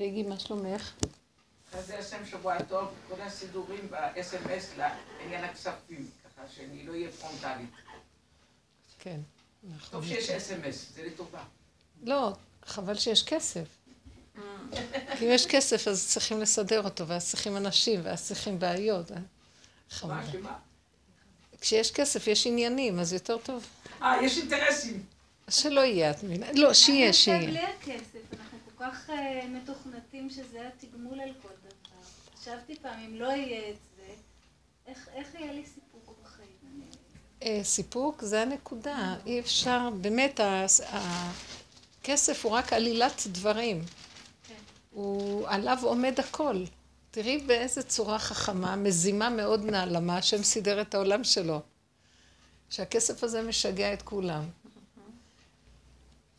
פגי, מה שלומך? זה השם שבוע טוב, כל הסידורים ב-SMS לעניין הכספים, ככה שאני לא אהיה פרונטלית. כן. נכון. טוב שיש SMS, זה לטובה. לא, חבל שיש כסף. כי אם יש כסף אז צריכים לסדר אותו, ואז צריכים אנשים, ואז צריכים בעיות. אה? מה, שמה? כשיש כסף יש עניינים, אז יותר טוב. אה, יש אינטרסים. שלא יהיה, את מבינה? לא, שיהיה, שיהיה. כל כך אה, מתוכנתים שזה התגמול על כל דבר. חשבתי פעם, אם לא יהיה את זה, איך יהיה לי סיפוק בחיים? אה, סיפוק זה הנקודה, אי אפשר, באמת, הכסף הוא רק עלילת דברים. כן. הוא, עליו עומד הכל. תראי באיזה צורה חכמה, מזימה מאוד נעלמה, השם סידר את העולם שלו. שהכסף הזה משגע את כולם.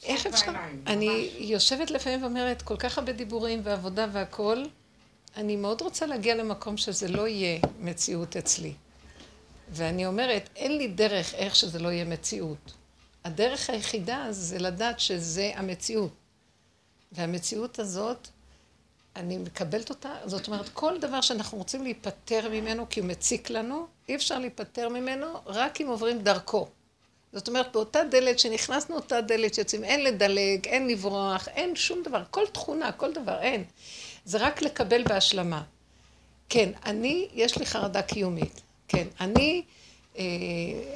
איך אפשר? אני יושבת לפעמים ואומרת, כל כך הרבה דיבורים ועבודה והכול, אני מאוד רוצה להגיע למקום שזה לא יהיה מציאות אצלי. ואני אומרת, אין לי דרך איך שזה לא יהיה מציאות. הדרך היחידה זה לדעת שזה המציאות. והמציאות הזאת, אני מקבלת אותה, זאת אומרת, כל דבר שאנחנו רוצים להיפטר ממנו כי הוא מציק לנו, אי אפשר להיפטר ממנו רק אם עוברים דרכו. זאת אומרת, באותה דלת שנכנסנו, אותה דלת שיוצאים, אין לדלג, אין לברוח, אין שום דבר, כל תכונה, כל דבר, אין. זה רק לקבל בהשלמה. כן, אני, יש לי חרדה קיומית. כן, אני, אה,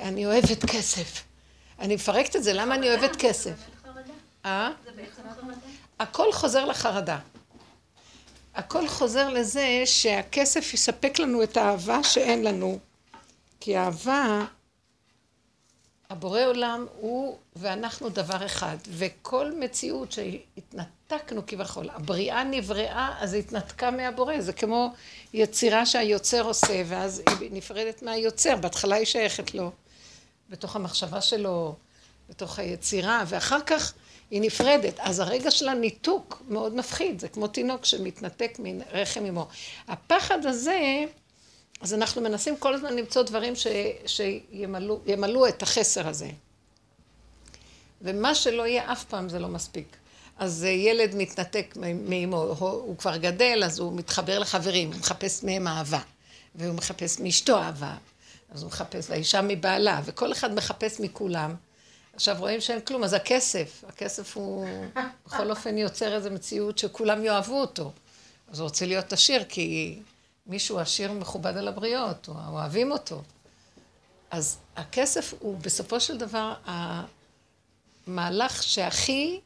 אני אוהבת כסף. אני מפרקת את זה, למה אני אוהבת כסף? אה? הכל חוזר לחרדה. הכל חוזר לזה שהכסף יספק לנו את האהבה שאין לנו. כי אהבה הבורא עולם הוא ואנחנו דבר אחד, וכל מציאות שהתנתקנו כביכול, הבריאה נבראה, אז היא התנתקה מהבורא, זה כמו יצירה שהיוצר עושה, ואז היא נפרדת מהיוצר, בהתחלה היא שייכת לו, בתוך המחשבה שלו, בתוך היצירה, ואחר כך היא נפרדת, אז הרגע של הניתוק מאוד מפחיד, זה כמו תינוק שמתנתק מרחם אמו. הפחד הזה אז אנחנו מנסים כל הזמן למצוא דברים ש, שימלאו את החסר הזה. ומה שלא יהיה אף פעם זה לא מספיק. אז ילד מתנתק מאמו, הוא כבר גדל, אז הוא מתחבר לחברים, הוא מחפש מהם אהבה. והוא מחפש מאשתו אהבה. אז הוא מחפש, והאישה מבעלה, וכל אחד מחפש מכולם. עכשיו רואים שאין כלום, אז הכסף, הכסף הוא בכל אופן יוצר איזו מציאות שכולם יאהבו אותו. אז הוא רוצה להיות עשיר, כי מישהו עשיר מכובד על הבריות, או אוהבים אותו. אז הכסף הוא בסופו של דבר המהלך שהכי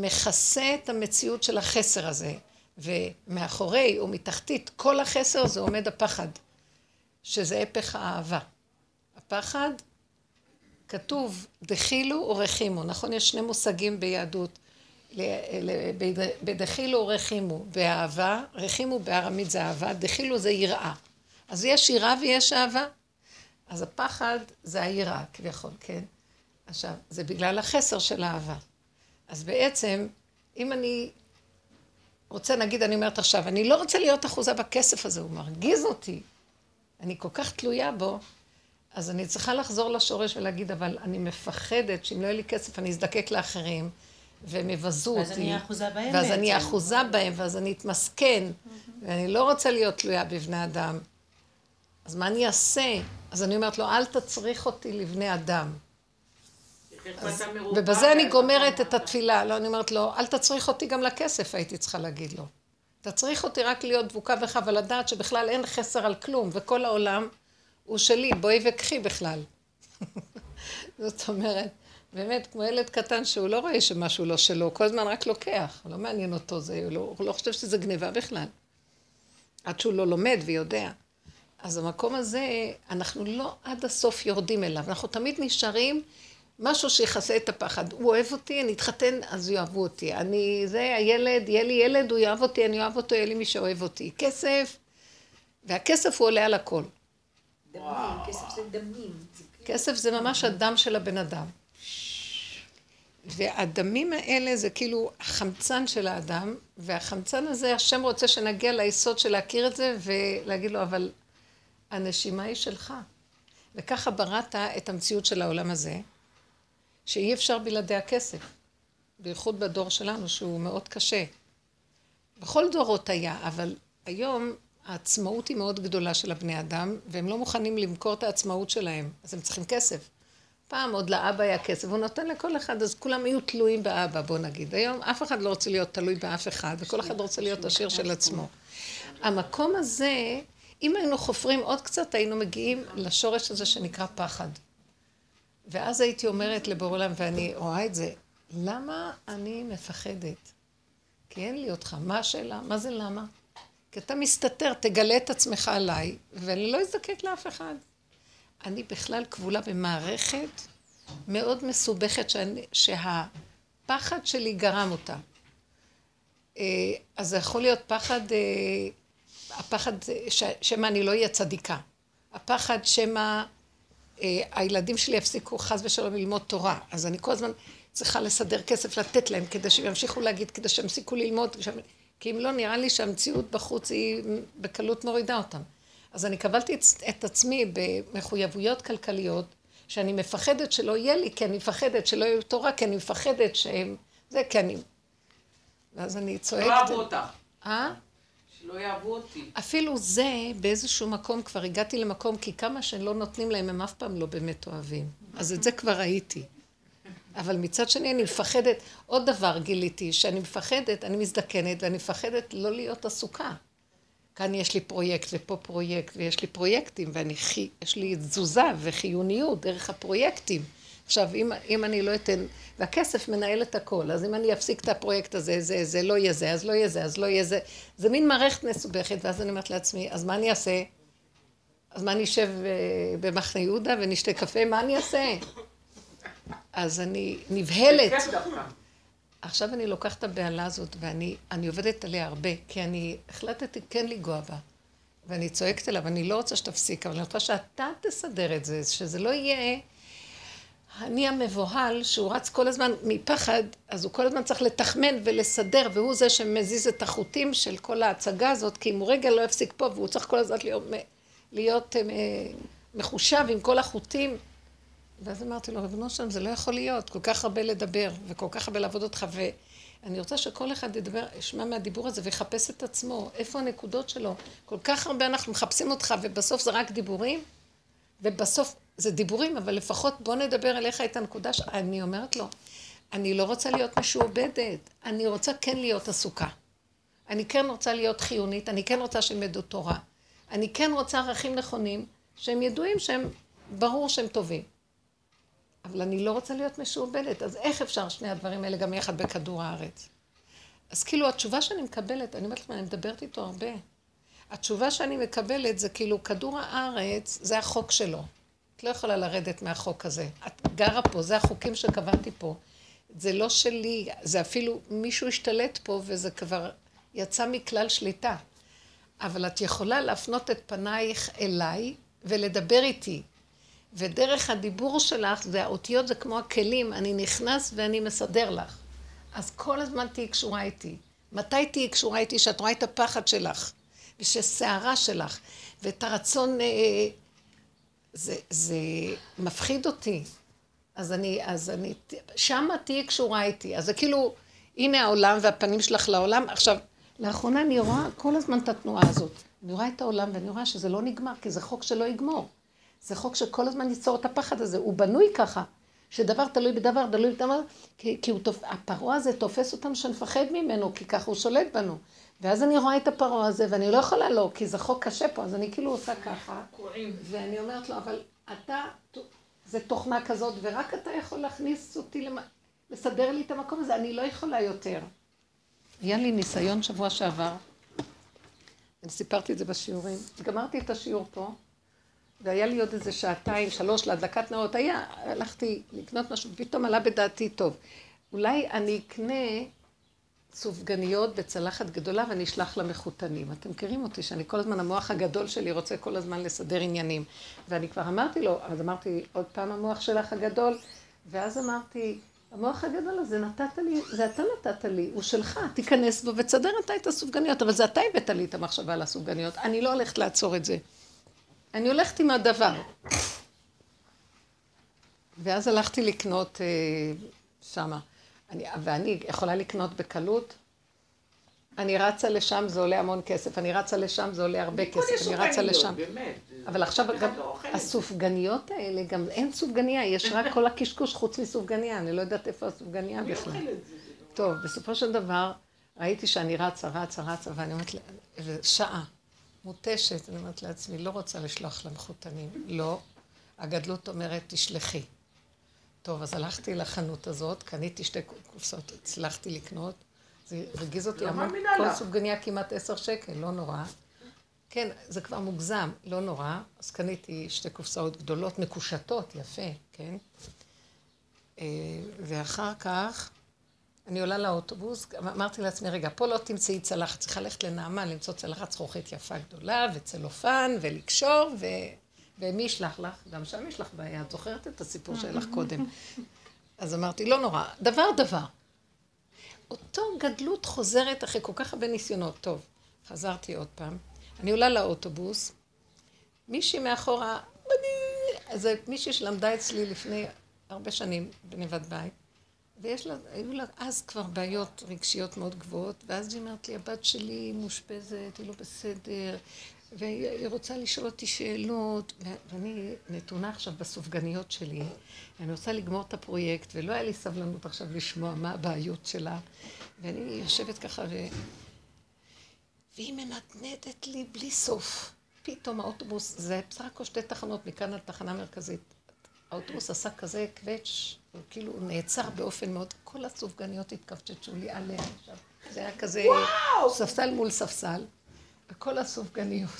מכסה את המציאות של החסר הזה. ומאחורי או מתחתית כל החסר זה עומד הפחד, שזה הפך האהבה. הפחד, כתוב דחילו או רחימו, נכון? יש שני מושגים ביהדות. בדחילו רחימו, באהבה, רחימו בארמית זה אהבה, דחילו זה יראה. אז יש יראה ויש אהבה. אז הפחד זה היראה כביכול, כן? עכשיו, זה בגלל החסר של האהבה. אז בעצם, אם אני רוצה, נגיד, אני אומרת עכשיו, אני לא רוצה להיות אחוזה בכסף הזה, הוא מרגיז אותי. אני כל כך תלויה בו, אז אני צריכה לחזור לשורש ולהגיד, אבל אני מפחדת שאם לא יהיה לי כסף אני אזדקק לאחרים. והם יבזו אותי. ואז אני אהיה אחוזה בהם ואז אני אחוזה בהם, ואז אני אתמסכן, ואני לא רוצה להיות תלויה בבני אדם. אז מה אני אעשה? אז אני אומרת לו, אל תצריך אותי לבני אדם. אז, ובזה אני גומרת את התפילה. לא, אני אומרת לו, אל תצריך אותי גם לכסף, הייתי צריכה להגיד לו. תצריך אותי רק להיות דבוקה בך ולדעת שבכלל אין חסר על כלום, וכל העולם הוא שלי, בואי וקחי בכלל. זאת אומרת, באמת, כמו ילד קטן שהוא לא רואה שמשהו לא שלו, הוא כל הזמן רק לוקח, לא מעניין אותו זה, הוא לא, הוא לא חושב שזה גניבה בכלל. עד שהוא לא לומד ויודע. אז המקום הזה, אנחנו לא עד הסוף יורדים אליו, אנחנו תמיד נשארים משהו שיכסה את הפחד. הוא אוהב אותי, אני אתחתן, אז יאהבו אותי. אני, זה, הילד, יהיה לי ילד, הוא יאהב אותי, אני אוהב אותו, יהיה לי מי שאוהב אותי. כסף, והכסף הוא עולה על הכל. דמים, כסף זה דמים. כסף זה ממש הדם של הבן אדם. והדמים האלה זה כאילו החמצן של האדם, והחמצן הזה, השם רוצה שנגיע ליסוד של להכיר את זה ולהגיד לו, אבל הנשימה היא שלך. וככה בראת את המציאות של העולם הזה, שאי אפשר בלעדי הכסף. בייחוד בדור שלנו, שהוא מאוד קשה. בכל דורות היה, אבל היום העצמאות היא מאוד גדולה של הבני אדם, והם לא מוכנים למכור את העצמאות שלהם, אז הם צריכים כסף. פעם עוד לאבא היה כסף, הוא נותן לכל אחד, אז כולם יהיו תלויים באבא, בוא נגיד. היום אף אחד לא רוצה להיות תלוי באף אחד, וכל אחד רוצה להיות עשיר של עצמו. המקום הזה, אם היינו חופרים עוד קצת, היינו מגיעים לשורש הזה שנקרא פחד. ואז הייתי אומרת לבורא עולם, ואני רואה את זה, למה אני מפחדת? כי אין לי אותך. מה השאלה? מה זה למה? כי אתה מסתתר, תגלה את עצמך עליי, ואני לא אזדקק לאף אחד. אני בכלל כבולה במערכת מאוד מסובכת שאני, שהפחד שלי גרם אותה. אה, אז זה יכול להיות פחד, אה, הפחד שמא אני לא אהיה צדיקה. הפחד שמא אה, הילדים שלי יפסיקו חס ושלום ללמוד תורה. אז אני כל הזמן צריכה לסדר כסף לתת להם כדי שהם ימשיכו להגיד, כדי שהם יפסיקו ללמוד. כי אם לא, נראה לי שהמציאות בחוץ היא בקלות מורידה אותם. אז אני קבלתי את עצמי במחויבויות כלכליות, שאני מפחדת שלא יהיה לי, כי אני מפחדת שלא יהיו תורה, כי אני מפחדת שהם... זה, כי אני... ואז אני צועקת... לא אהבו אותך. אה? שלא יאהבו אותי. אפילו זה, באיזשהו מקום כבר הגעתי למקום, כי כמה שלא נותנים להם, הם אף פעם לא באמת אוהבים. אז את זה כבר ראיתי. אבל מצד שני אני מפחדת, עוד דבר גיליתי, שאני מפחדת, אני מזדקנת, ואני מפחדת לא להיות עסוקה. כאן יש לי פרויקט ופה פרויקט, ויש לי פרויקטים, ואני, יש לי תזוזה וחיוניות דרך הפרויקטים. עכשיו, אם, אם אני לא אתן, והכסף מנהל את הכל, אז אם אני אפסיק את הפרויקט הזה, זה, זה לא יהיה זה, אז לא יהיה זה, אז לא יהיה זה, זה מין מערכת מסובכת, ואז אני אומרת לעצמי, אז מה אני אעשה? אז מה אני אשב אה, במחנה יהודה ונשתה קפה? מה אני אעשה? אז אני נבהלת. עכשיו אני לוקחת את הבהלה הזאת ואני עובדת עליה הרבה, כי אני החלטתי כן לנגוע בה. ואני צועקת אליו, אני לא רוצה שתפסיק, אבל אני רוצה שאתה תסדר את זה, שזה לא יהיה... אני המבוהל, שהוא רץ כל הזמן מפחד, אז הוא כל הזמן צריך לתחמן ולסדר, והוא זה שמזיז את החוטים של כל ההצגה הזאת, כי אם הוא רגע לא יפסיק פה, והוא צריך כל הזמן להיות, להיות אה, מחושב עם כל החוטים. ואז אמרתי לו, רבנו שם, זה לא יכול להיות, כל כך הרבה לדבר, וכל כך הרבה לעבוד אותך, ואני רוצה שכל אחד ידבר, ישמע מהדיבור הזה ויחפש את עצמו, איפה הנקודות שלו. כל כך הרבה אנחנו מחפשים אותך, ובסוף זה רק דיבורים, ובסוף זה דיבורים, אבל לפחות בוא נדבר אליך את הנקודה שאני אומרת לו, אני לא רוצה להיות משועבדת, אני רוצה כן להיות עסוקה. אני כן רוצה להיות חיונית, אני כן רוצה שהם ידעו תורה. אני כן רוצה ערכים נכונים, שהם ידועים שהם, ברור שהם טובים. אבל אני לא רוצה להיות משועבדת, אז איך אפשר שני הדברים האלה גם יחד בכדור הארץ? אז כאילו התשובה שאני מקבלת, אני אומרת לכם, אני מדברת איתו הרבה. התשובה שאני מקבלת זה כאילו כדור הארץ, זה החוק שלו. את לא יכולה לרדת מהחוק הזה. את גרה פה, זה החוקים שקבעתי פה. זה לא שלי, זה אפילו מישהו השתלט פה וזה כבר יצא מכלל שליטה. אבל את יכולה להפנות את פנייך אליי ולדבר איתי. ודרך הדיבור שלך, זה האותיות זה כמו הכלים, אני נכנס ואני מסדר לך. אז כל הזמן תהיי קשורה איתי. מתי תהיי קשורה איתי? שאת רואה את הפחד שלך, ושסערה שלך, ואת הרצון, אה, זה, זה מפחיד אותי. אז אני, אז אני, שמה תהיי קשורה איתי. אז זה כאילו, הנה העולם והפנים שלך לעולם. עכשיו, לאחרונה אני רואה כל הזמן את התנועה הזאת. אני רואה את העולם ואני רואה שזה לא נגמר, כי זה חוק שלא יגמור. זה חוק שכל הזמן ייצור את הפחד הזה, הוא בנוי ככה, שדבר תלוי בדבר, תלוי בדבר, כי, כי תופ... הפרעה הזה תופס אותנו שנפחד ממנו, כי ככה הוא שולט בנו. ואז אני רואה את הפרעה הזה, ואני לא יכולה לא, כי זה חוק קשה פה, אז אני כאילו עושה ככה, ואני אומרת לו, אבל אתה, זה תוכנה כזאת, ורק אתה יכול להכניס אותי, למ... לסדר לי את המקום הזה, אני לא יכולה יותר. היה לי ניסיון שבוע שעבר, אני סיפרתי את זה בשיעורים, גמרתי את השיעור פה, והיה לי עוד איזה שעתיים, שלוש להדלקת נאות, היה, הלכתי לקנות משהו, ופתאום עלה בדעתי, טוב, אולי אני אקנה סופגניות בצלחת גדולה ואני אשלח למחותנים. אתם מכירים אותי, שאני כל הזמן, המוח הגדול שלי רוצה כל הזמן לסדר עניינים. ואני כבר אמרתי לו, אז אמרתי, עוד פעם המוח שלך הגדול, ואז אמרתי, המוח הגדול הזה נתת לי, זה אתה נתת לי, הוא שלך, תיכנס בו ותסדר אתה את הסופגניות, אבל זה אתה הבאת לי את המחשבה על הסופגניות, אני לא הולכת לעצור את זה. אני הולכת עם הדבר. ואז הלכתי לקנות אה, שמה. אני, ואני יכולה לקנות בקלות, אני רצה לשם, זה עולה המון כסף, אני רצה לשם, זה עולה הרבה כסף, אני רצה לשם. באמת. אבל עכשיו גם לא. הסופגניות האלה, גם אין סופגניה, יש רק כל הקשקוש חוץ מסופגניה, אני לא יודעת איפה הסופגניה מי בכלל. לא- טוב, בסופו של דבר, ראיתי שאני רצה, רצה, רצה, ואני אומרת, שעה, מותשת, אני אומרת לעצמי, לא רוצה לשלוח למחותנים, לא. הגדלות אומרת, תשלחי. טוב, אז הלכתי לחנות הזאת, קניתי שתי קופסאות, הצלחתי לקנות. זה הרגיז אותי לא המון, כל. סופגניה כמעט עשר שקל, לא נורא. כן, זה כבר מוגזם, לא נורא. אז קניתי שתי קופסאות גדולות, מקושטות, יפה, כן? אה, ואחר כך, אני עולה לאוטובוס, אמרתי לעצמי, רגע, פה לא תמצאי צלחת, צריכה ללכת לנעמה, למצוא צלחת זכוכית יפה גדולה, וצלופן, ולקשור, ו... ומי ישלח לך? גם שם יש לך בעיה, את זוכרת את הסיפור שלך קודם. אז אמרתי, לא נורא, דבר דבר. אותו גדלות חוזרת אחרי כל כך הרבה ניסיונות. טוב, חזרתי עוד פעם. אני עולה לאוטובוס, מישהי מאחורה. זה מישהי שלמדה אצלי לפני הרבה שנים בנבד בית, ויש לה, היו לה אז כבר בעיות רגשיות מאוד גבוהות, ואז היא אומרת לי, הבת שלי מאושפזת, היא לא בסדר, והיא רוצה לשאול אותי שאלות, ואני נתונה עכשיו בסופגניות שלי, אני רוצה לגמור את הפרויקט, ולא היה לי סבלנות עכשיו לשמוע מה הבעיות שלה, ואני יושבת ככה ו... והיא ממדנדת לי בלי סוף. פתאום האוטובוס, זה בסך הכל שתי תחנות מכאן עד תחנה מרכזית. האוטובוס עשה כזה קווץ', הוא כאילו נעצר באופן מאוד, כל הסופגניות התכווצצו לי עליה עכשיו. זה היה כזה ספסל מול ספסל, וכל הסופגניות.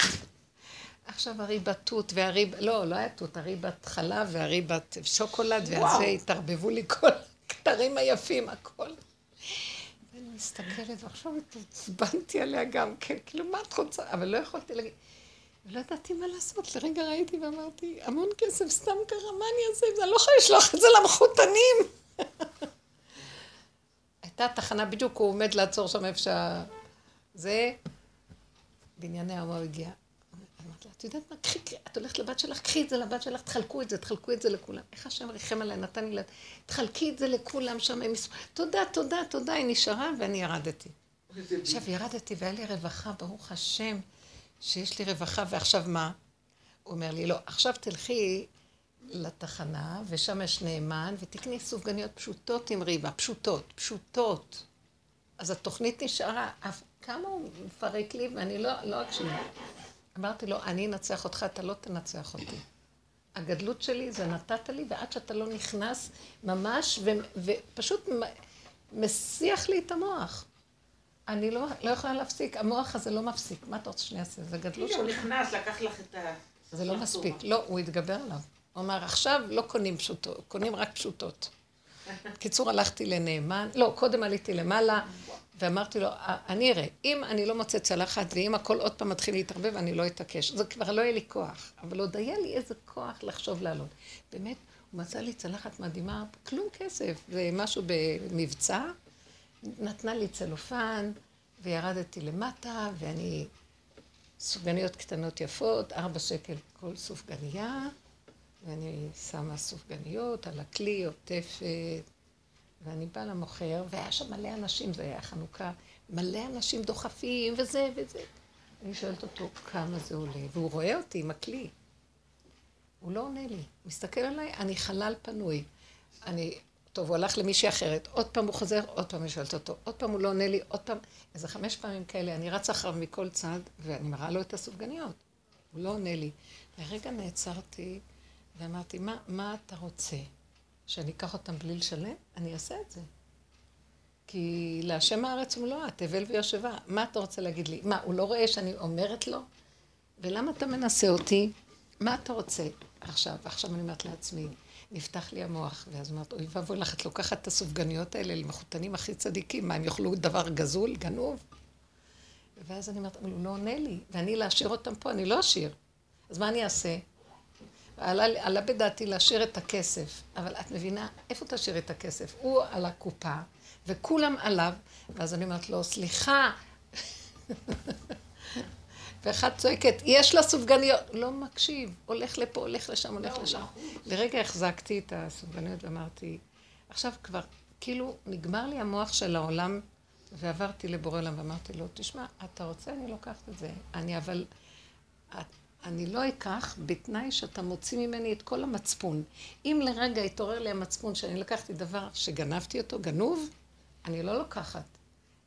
עכשיו הריבת תות והריב, לא, לא היה תות, הריבת חלב והריבת שוקולד, והזה התערבבו לי כל הכתרים היפים, הכל. ואני מסתכלת, ועכשיו התעצבנתי עליה גם כן, כאילו, מה את רוצה? אבל לא יכולתי להגיד, לא ידעתי מה לעשות, לרגע ראיתי ואמרתי, המון כסף סתם קרה, מה אני אעשה עם זה? אני לא יכולה לשלוח את זה למחותנים. הייתה תחנה, בדיוק הוא עומד לעצור שם איפה שה... זה, בענייני האומה הוא הגיע. אמרתי לה, את יודעת מה, קחי, את הולכת לבת שלך, קחי את זה לבת שלך, תחלקו את זה, תחלקו את זה לכולם. איך השם ריחם עליי, נתן לי, לה- תחלקי את זה לכולם שם, הם יספרו, תודה, תודה, תודה, היא נשארה ואני ירדתי. עכשיו ירדתי והיה לי רווחה, ברוך השם, שיש לי רווחה, ועכשיו מה? הוא אומר לי, לא, עכשיו תלכי לתחנה, ושם יש נאמן, ותקני סופגניות פשוטות עם ריבה, פשוטות, פשוטות. אז התוכנית נשארה, אף כמה הוא מפרק לי, ואני לא, לא אקשיב. אמרתי לו, אני אנצח אותך, אתה לא תנצח אותי. הגדלות שלי זה נתת לי, ועד שאתה לא נכנס ממש, ו, ופשוט מסיח לי את המוח. אני לא, לא יכולה להפסיק, המוח הזה לא מפסיק. מה אתה רוצה שאני אעשה? זה גדלות כאילו שלי. נכנס, לקח לך את ה... זה לא מספיק. לא, הוא התגבר עליו. הוא אמר, עכשיו לא קונים פשוטות, קונים רק פשוטות. בקיצור, הלכתי לנאמן, לא, קודם עליתי למעלה, ואמרתי לו, "אה, אני אראה, אם אני לא מוצאת צלחת, ואם הכל עוד פעם מתחיל להתערבב, אני לא אתעקש. זה כבר לא יהיה לי כוח, אבל עוד היה לי איזה כוח לחשוב לעלות. באמת, הוא מצא לי צלחת מדהימה, כלום כסף, זה משהו במבצע, נתנה לי צלופן, וירדתי למטה, ואני... סופגניות קטנות יפות, ארבע שקל כל סופגניה, ואני שמה סופגניות על הכלי, עוטפת, ואני באה למוכר, והיה שם מלא אנשים, זה היה חנוכה, מלא אנשים דוחפים, וזה וזה. אני שואלת אותו, כמה זה עולה? והוא רואה אותי עם הכלי. הוא לא עונה לי. מסתכל עליי, אני חלל פנוי. אני, טוב, הוא הלך למישהי אחרת, עוד פעם הוא חוזר, עוד פעם אני שואלת אותו, עוד פעם הוא לא עונה לי, עוד פעם, איזה חמש פעמים כאלה, אני רצה אחריו מכל צד, ואני מראה לו את הסופגניות. הוא לא עונה לי. לרגע נעצרתי ואמרתי, מה, מה אתה רוצה? שאני אקח אותם בלי לשלם? אני אעשה את זה. כי להשם הארץ ומלואה, תבל ויושבה. מה אתה רוצה להגיד לי? מה, הוא לא רואה שאני אומרת לו? ולמה אתה מנסה אותי? מה אתה רוצה? עכשיו, עכשיו אני אומרת לעצמי, נפתח לי המוח, ואז אומרת, אוי ואבוי לך, את לוקחת את הסופגניות האלה למחותנים הכי צדיקים, מה, הם יאכלו דבר גזול, גנוב? ואז אני אומרת, אבל הוא לא עונה לי, ואני להשאיר אותם פה, אני לא אשאיר. אז מה אני אעשה? עלה, עלה בדעתי להשאיר את הכסף, אבל את מבינה, איפה תשאיר את הכסף? הוא על הקופה, וכולם עליו, ואז אני אומרת לו, סליחה. ואחת צועקת, יש לה סופגניות. לא מקשיב, הולך לפה, הולך לשם, הולך לשם. לרגע החזקתי את הסופגניות ואמרתי, עכשיו כבר, כאילו, נגמר לי המוח של העולם ועברתי לבורא עולם ואמרתי לו, תשמע, אתה רוצה, אני לוקחת את זה. אני אבל, אני לא אקח בתנאי שאתה מוציא ממני את כל המצפון. אם לרגע יתעורר לי המצפון שאני לקחתי דבר שגנבתי אותו, גנוב, אני לא לוקחת.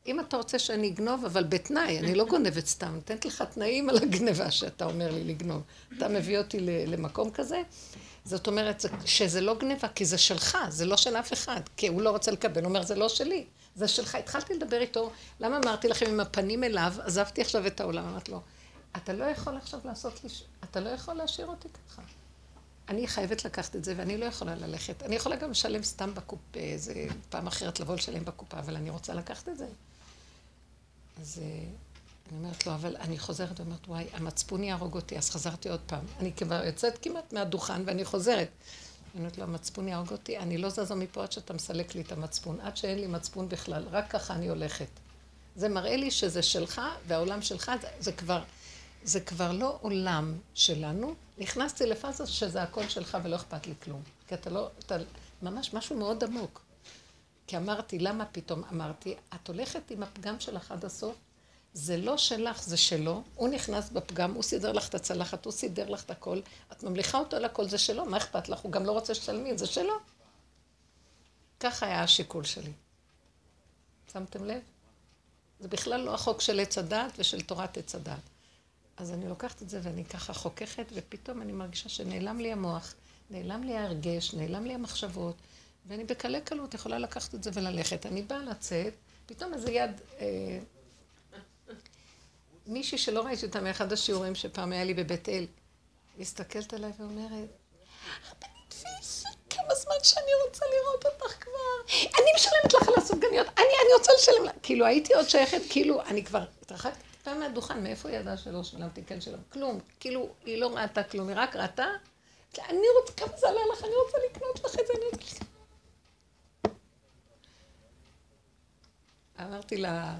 אם אתה רוצה שאני אגנוב, אבל בתנאי, אני לא גונבת סתם, נותנת לך תנאים על הגניבה שאתה אומר לי לגנוב. אתה מביא אותי למקום כזה, זאת אומרת שזה לא גניבה, כי זה שלך, זה לא של אף אחד. כי הוא לא רוצה לקבל, הוא אומר, זה לא שלי, זה שלך. התחלתי לדבר איתו, למה אמרתי לכם עם הפנים אליו, עזבתי עכשיו את העולם, אמרתי לו, אתה לא יכול עכשיו לעשות לי, אתה לא יכול להשאיר אותי ככה. אני חייבת לקחת את זה, ואני לא יכולה ללכת. אני יכולה גם לשלם סתם בקופה, איזה פעם אחרת לבוא לשלם בקופה, אבל אני רוצה לקחת את זה. אז אה, אני אומרת לו, אבל אני חוזרת ואומרת, וואי, המצפון יהרוג אותי, אז חזרתי עוד פעם. אני כבר יוצאת כמעט מהדוכן ואני חוזרת. אני אומרת לו, המצפון יהרוג אותי, אני לא זזה מפה עד שאתה מסלק לי את המצפון, עד שאין לי מצפון בכלל, רק ככה אני הולכת. זה מראה לי שזה שלך, והעולם שלך זה, זה כבר, זה כבר לא עולם שלנו. נכנסתי לפאזה שזה הכל שלך ולא אכפת לי כלום. כי אתה לא, אתה, ממש משהו מאוד עמוק. כי אמרתי, למה פתאום אמרתי, את הולכת עם הפגם שלך עד הסוף, זה לא שלך, זה שלו, הוא נכנס בפגם, הוא סידר לך את הצלחת, הוא סידר לך את הכל, את ממליכה אותו על הכל, זה שלו, מה אכפת לך? הוא גם לא רוצה שתשלמי, זה שלו. ככה היה השיקול שלי. שמתם לב? זה בכלל לא החוק של עץ הדעת ושל תורת עץ הדעת. אז אני לוקחת את זה ואני ככה חוככת, ופתאום אני מרגישה שנעלם לי המוח, נעלם לי ההרגש, נעלם לי המחשבות, ואני בקלי קלות יכולה לקחת את זה וללכת. אני באה לצאת, פתאום איזה יד... אה, מישהי שלא ראיתי אותה מאחד השיעורים שפעם היה לי בבית אל, מסתכלת עליי ואומרת, כמה זמן שאני רוצה לראות אותך כבר. אני משלמת לך על הסופגניות, אני, אני רוצה לשלם לה. כאילו, הייתי עוד שייכת, כאילו, אני כבר התרחקתי טיפה מהדוכן, מאיפה היא ידעה שלא שלמתי, כן שלום? כלום. כאילו, היא לא ראתה כלום, היא רק ראתה, אני רוצה, כמה זה עלה לך, אני רוצה לקנות לך את זה, אני רוצה... אמרתי לה,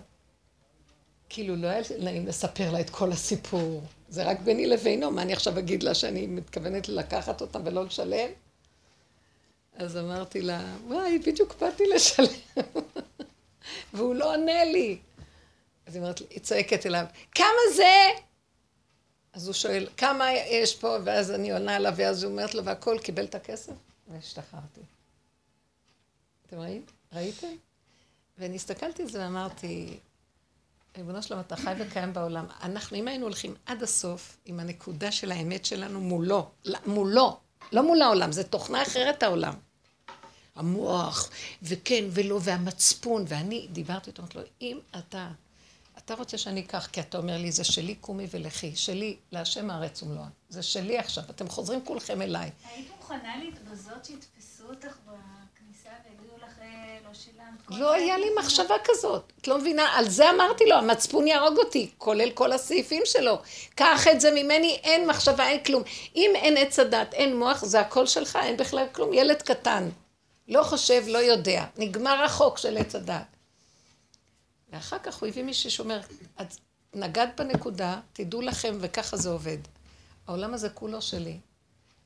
כאילו לא היה נעים לספר לה את כל הסיפור. זה רק ביני לבינו, מה אני עכשיו אגיד לה שאני מתכוונת לקחת אותם ולא לשלם? אז אמרתי לה, וואי, בדיוק באתי לשלם. והוא לא עונה לי. אז היא אומרת היא צועקת אליו, כמה זה? אז הוא שואל, כמה יש פה? ואז אני עונה עליו, ואז הוא אומרת לו, והכל קיבל את הכסף? והשתחררתי. אתם ראיתם? ראיתם? ואני הסתכלתי על זה ואמרתי, ריבונו שלום, אתה חי וקיים בעולם. אנחנו, אם היינו הולכים עד הסוף עם הנקודה של האמת שלנו מולו, מולו, לא מול העולם, זה תוכנה אחרת העולם. המוח, וכן ולא, והמצפון, ואני דיברתי איתו, אמרתי לו, אם אתה, אתה רוצה שאני אקח, כי אתה אומר לי, זה שלי קומי ולכי, שלי להשם הארץ ומלואה, זה שלי עכשיו, אתם חוזרים כולכם אליי. היית מוכנה להתבזות שיתפסו אותך אה, לא שילמת? לא היה לי מחשבה כזאת. את לא מבינה? על זה אמרתי לו, המצפון יהרוג אותי, כולל כל הסעיפים שלו. קח את זה ממני, אין מחשבה, אין כלום. אם אין עץ הדת, אין מוח, זה הכל שלך, אין בכלל כלום. ילד קטן, לא חושב, לא יודע. נגמר החוק של עץ הדת. ואחר כך הוא הביא מישהו שאומר, את נגעת בנקודה, תדעו לכם, וככה זה עובד. העולם הזה כולו שלי.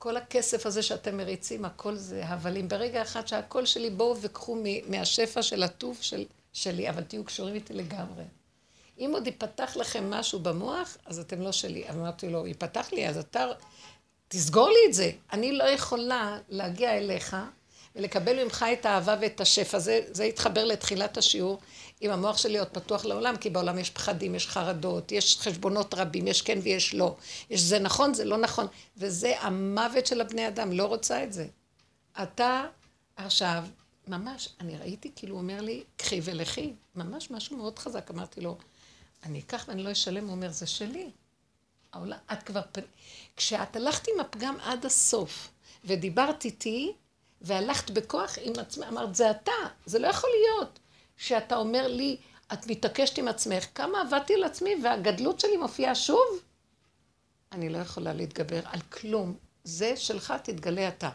כל הכסף הזה שאתם מריצים, הכל זה הבלים. ברגע אחד שהכל שלי, בואו וקחו מהשפע של הטוב של, שלי, אבל תהיו קשורים איתי לגמרי. אם עוד ייפתח לכם משהו במוח, אז אתם לא שלי. אמרתי לו, ייפתח לי, אז אתה... תסגור לי את זה. אני לא יכולה להגיע אליך ולקבל ממך את האהבה ואת השפע. זה, זה יתחבר לתחילת השיעור. אם המוח שלי עוד פתוח לעולם, כי בעולם יש פחדים, יש חרדות, יש חשבונות רבים, יש כן ויש לא. יש זה נכון, זה לא נכון. וזה המוות של הבני אדם, לא רוצה את זה. אתה עכשיו, ממש, אני ראיתי, כאילו הוא אומר לי, קחי ולכי. ממש משהו מאוד חזק. אמרתי לו, אני אקח ואני לא אשלם, הוא אומר, זה שלי. העולם, את כבר. כשאת הלכת עם הפגם עד הסוף, ודיברת איתי, והלכת בכוח עם עצמך, אמרת, זה אתה, זה לא יכול להיות. שאתה אומר לי, את מתעקשת עם עצמך, כמה עבדתי על עצמי והגדלות שלי מופיעה שוב? אני לא יכולה להתגבר על כלום. זה שלך, תתגלה אתה.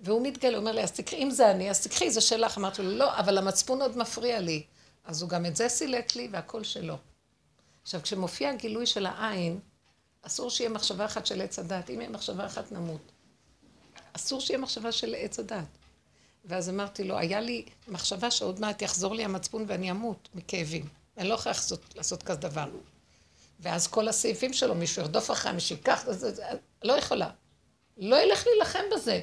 והוא מתגלה, הוא אומר לי, אז תקחי, אם זה אני, אז תקחי, זה שלך. אמרתי לו, לא, אבל המצפון עוד מפריע לי. אז הוא גם את זה סילק לי, והכל שלו. עכשיו, כשמופיע הגילוי של העין, אסור שיהיה מחשבה אחת של עץ הדת. אם יהיה מחשבה אחת, נמות. אסור שיהיה מחשבה של עץ הדת. ואז אמרתי לו, היה לי מחשבה שעוד מעט יחזור לי המצפון ואני אמות מכאבים. אני לא יכולה לעשות, לעשות כזה דבר. ואז כל הסעיפים שלו, מישהו ירדוף אחרי, מישהו ייקח, לא יכולה. לא ילך להילחם בזה.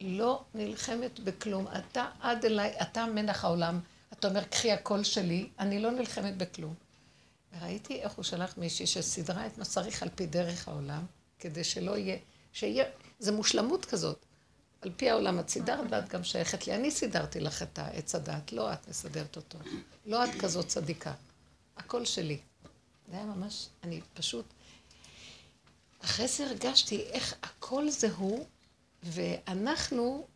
לא נלחמת בכלום. אתה עד אליי, אתה מלך העולם. אתה אומר, קחי הקול שלי, אני לא נלחמת בכלום. וראיתי איך הוא שלח מישהי שסידרה את מה שצריך על פי דרך העולם, כדי שלא יהיה, שיהיה, זה מושלמות כזאת. על פי העולם את סידרת ואת גם שייכת לי. אני סידרתי לך את העץ הדת, לא את מסדרת אותו. לא את כזאת צדיקה. הכל שלי. זה היה ממש, אני פשוט... אחרי זה הרגשתי איך הכל זה הוא, ואנחנו,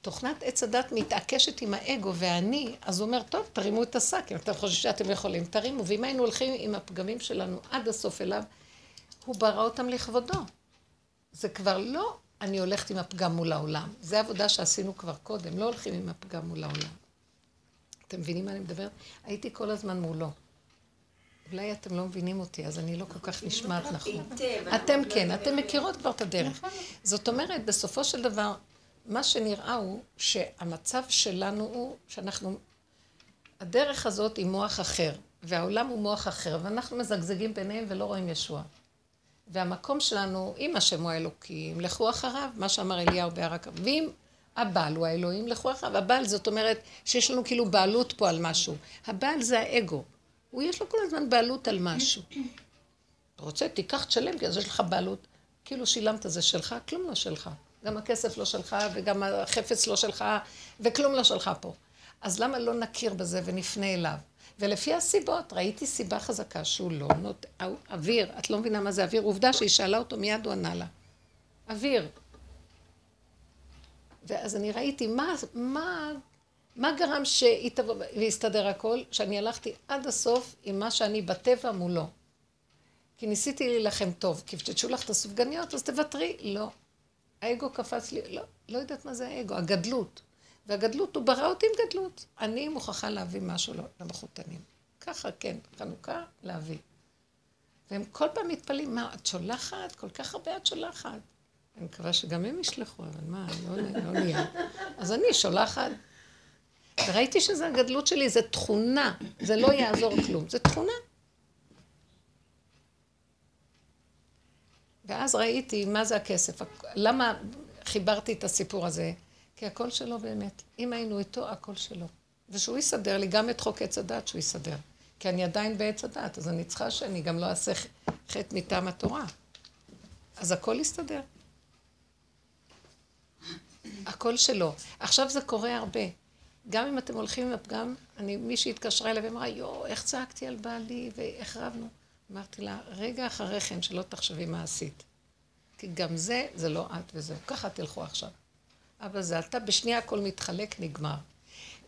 תוכנת עץ הדת מתעקשת עם האגו והאני, אז הוא אומר, טוב, תרימו את השק, אם אתם חושבים שאתם יכולים, תרימו. ואם היינו הולכים עם הפגמים שלנו עד הסוף אליו, הוא ברא אותם לכבודו. זה כבר לא אני הולכת עם הפגם מול העולם. זה עבודה שעשינו כבר קודם, לא הולכים עם הפגם מול העולם. אתם מבינים מה אני מדברת? הייתי כל הזמן מולו. אולי אתם לא מבינים אותי, אז אני לא כל כך נשמעת נכון. אתם כן, אתם מכירות כבר את הדרך. זאת אומרת, בסופו של דבר, מה שנראה הוא שהמצב שלנו הוא שאנחנו... הדרך הזאת היא מוח אחר, והעולם הוא מוח אחר, ואנחנו מזגזגים ביניהם ולא רואים ישוע. והמקום שלנו, אם השם הוא האלוקים, לכו אחריו, מה שאמר אליהו בהר הכבוד. ואם הבעל הוא האלוהים, לכו אחריו. הבעל זאת אומרת שיש לנו כאילו בעלות פה על משהו. הבעל זה האגו. הוא יש לו כל הזמן בעלות על משהו. אתה רוצה, תיקח, תשלם, כי אז יש לך בעלות. כאילו שילמת זה שלך, כלום לא שלך. גם הכסף לא שלך, וגם החפץ לא שלך, וכלום לא שלך פה. אז למה לא נכיר בזה ונפנה אליו? ולפי הסיבות, ראיתי סיבה חזקה שהוא לא נות... אוויר, את לא מבינה מה זה אוויר, עובדה שהיא שאלה אותו מיד הוא ענה לה. אוויר. ואז אני ראיתי מה, מה, מה גרם ויסתדר הכל, שאני הלכתי עד הסוף עם מה שאני בטבע מולו. כי ניסיתי להילחם טוב, כי כשתשאו לך את הסופגניות אז תוותרי. לא. האגו קפץ לי, לא, לא יודעת מה זה האגו, הגדלות. והגדלות, הוא ברא אותי עם גדלות. אני מוכרחה להביא משהו למחותנים. ככה, כן, חנוכה, להביא. והם כל פעם מתפלאים, מה, את שולחת? כל כך הרבה את שולחת. אני מקווה שגם הם ישלחו, אבל מה, לא, לא נהיה. אז אני שולחת. וראיתי שזה הגדלות שלי, זה תכונה, זה לא יעזור כלום, זה תכונה. ואז ראיתי מה זה הכסף, למה חיברתי את הסיפור הזה. כי הכל שלו באמת. אם היינו איתו, הכל שלו. ושהוא יסדר לי גם את חוק עץ הדת, שהוא יסדר. כי אני עדיין בעץ הדת, אז אני צריכה שאני גם לא אעשה חטא מטעם התורה. אז הכל יסתדר. הכל שלו. עכשיו זה קורה הרבה. גם אם אתם הולכים עם הפגם, אני, מישהי התקשרה אליי ואמרה, יואו, איך צעקתי על בעלי ואיך רבנו. אמרתי לה, רגע אחרי כן, שלא תחשבי מה עשית. כי גם זה, זה לא את וזהו. ככה תלכו עכשיו. אבל זה אתה, בשנייה הכל מתחלק, נגמר.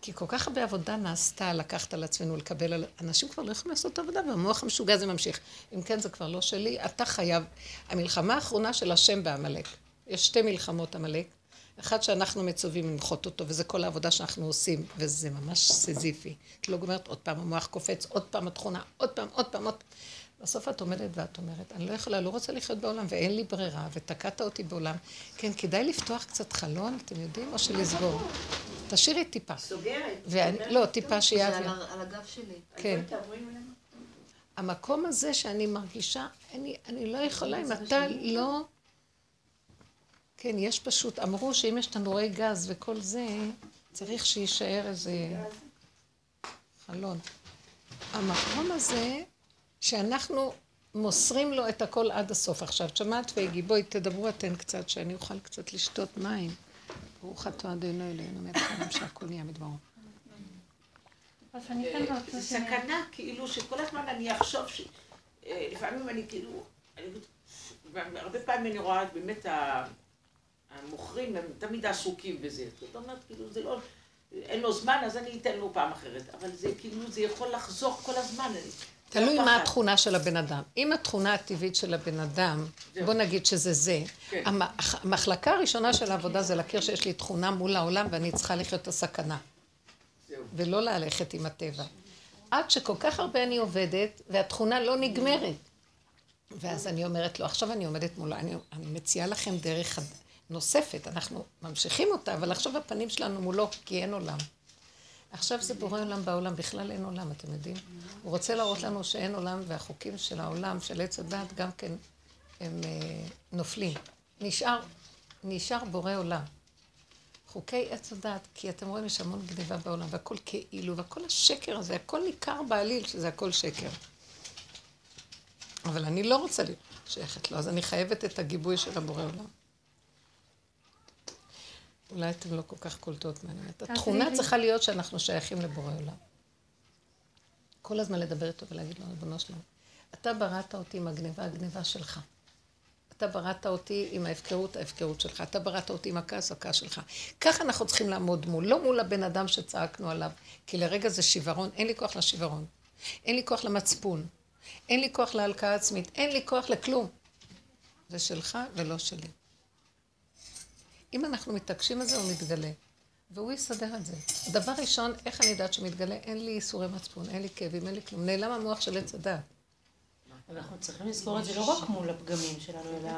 כי כל כך הרבה עבודה נעשתה לקחת על עצמנו, לקבל על... אנשים כבר לא יכולים לעשות את העבודה, והמוח המשוגע זה ממשיך. אם כן, זה כבר לא שלי, אתה חייב. המלחמה האחרונה של השם בעמלק. יש שתי מלחמות עמלק. אחת שאנחנו מצווים למחות אותו, וזה כל העבודה שאנחנו עושים, וזה ממש סזיפי. את לא גומרת, עוד פעם המוח קופץ, עוד פעם התכונה, עוד פעם, עוד פעם, עוד פעם. בסוף את עומדת ואת אומרת, אני לא יכולה, לא רוצה לחיות בעולם ואין לי ברירה, ותקעת אותי בעולם. כן, כדאי לפתוח קצת חלון, אתם יודעים, או שלסגור. תשאירי טיפה. סוגרת. ואני, לא, טיפה שיהיה זה על, הגב שלי. כן. המקום הזה שאני מרגישה, אני, אני לא יכולה, אם אתה לא... כן, יש פשוט, אמרו שאם יש תנורי גז וכל זה, צריך שיישאר איזה חלון. המקום הזה, שאנחנו מוסרים לו את הכל עד הסוף. עכשיו, שמעת והגיע, בואי תדברו אתן קצת, שאני אוכל קצת לשתות מים. ברוך אתה אדינו אלינו, מלך העולם שהכל נהיה מדברו. זה סכנה, כאילו, שכל הזמן אני אחשוב ש... אה, לפעמים אני כאילו... הרבה פעמים אני רואה באמת המוכרים, הם תמיד עסוקים בזה. זאת אומרת, כאילו, זה לא... אין לו זמן, אז אני אתן לו פעם אחרת. אבל זה כאילו, זה יכול לחזור כל הזמן. תלוי מה התכונה של הבן אדם. אם התכונה הטבעית של הבן אדם, בוא נגיד שזה זה, כן. המחלקה הראשונה של העבודה זה להכיר שיש לי תכונה מול העולם ואני צריכה לחיות את הסכנה. ולא ללכת עם הטבע. עד שכל כך הרבה אני עובדת, והתכונה לא נגמרת. ואז אני אומרת לו, עכשיו אני עומדת מולו, אני, אני מציעה לכם דרך, נוספת, אנחנו ממשיכים אותה, אבל עכשיו הפנים שלנו מולו, כי אין עולם. עכשיו בורא עולם בעולם, בכלל אין עולם, אתם יודעים? הוא רוצה להראות לנו שאין עולם, והחוקים של העולם, של עץ הדת, גם כן, הם אה, נופלים. נשאר, נשאר בורא עולם. חוקי עץ הדת, כי אתם רואים, יש המון גניבה בעולם, והכל כאילו, והכל השקר הזה, הכל ניכר בעליל, שזה הכל שקר. אבל אני לא רוצה להיות שייכת לו, אז אני חייבת את הגיבוי של הבורא עולם. אולי אתם לא כל כך קולטות מעניין. התכונה צריכה להיות שאנחנו שייכים לבורא עולם. כל הזמן לדבר איתו ולהגיד לו, ריבונו שלנו, אתה בראת אותי עם הגניבה, הגניבה שלך. אתה בראת אותי עם ההפקרות, ההפקרות שלך. אתה בראת אותי עם הכעס, הכעס שלך. ככה אנחנו צריכים לעמוד מול, לא מול הבן אדם שצעקנו עליו, כי לרגע זה שיוורון, אין לי כוח לשיוורון. אין לי כוח למצפון. אין לי כוח להלקאה עצמית. אין לי כוח לכלום. זה שלך ולא שלי. אם אנחנו מתעקשים על זה, הוא מתגלה. והוא יסדר את זה. דבר ראשון, איך אני יודעת שהוא מתגלה? אין לי ייסורי מצפון, אין לי כאבים, אין לי כלום. נעלם המוח של עץ הדת. אנחנו צריכים לזכור את זה לא רק מול הפגמים שלנו, אלא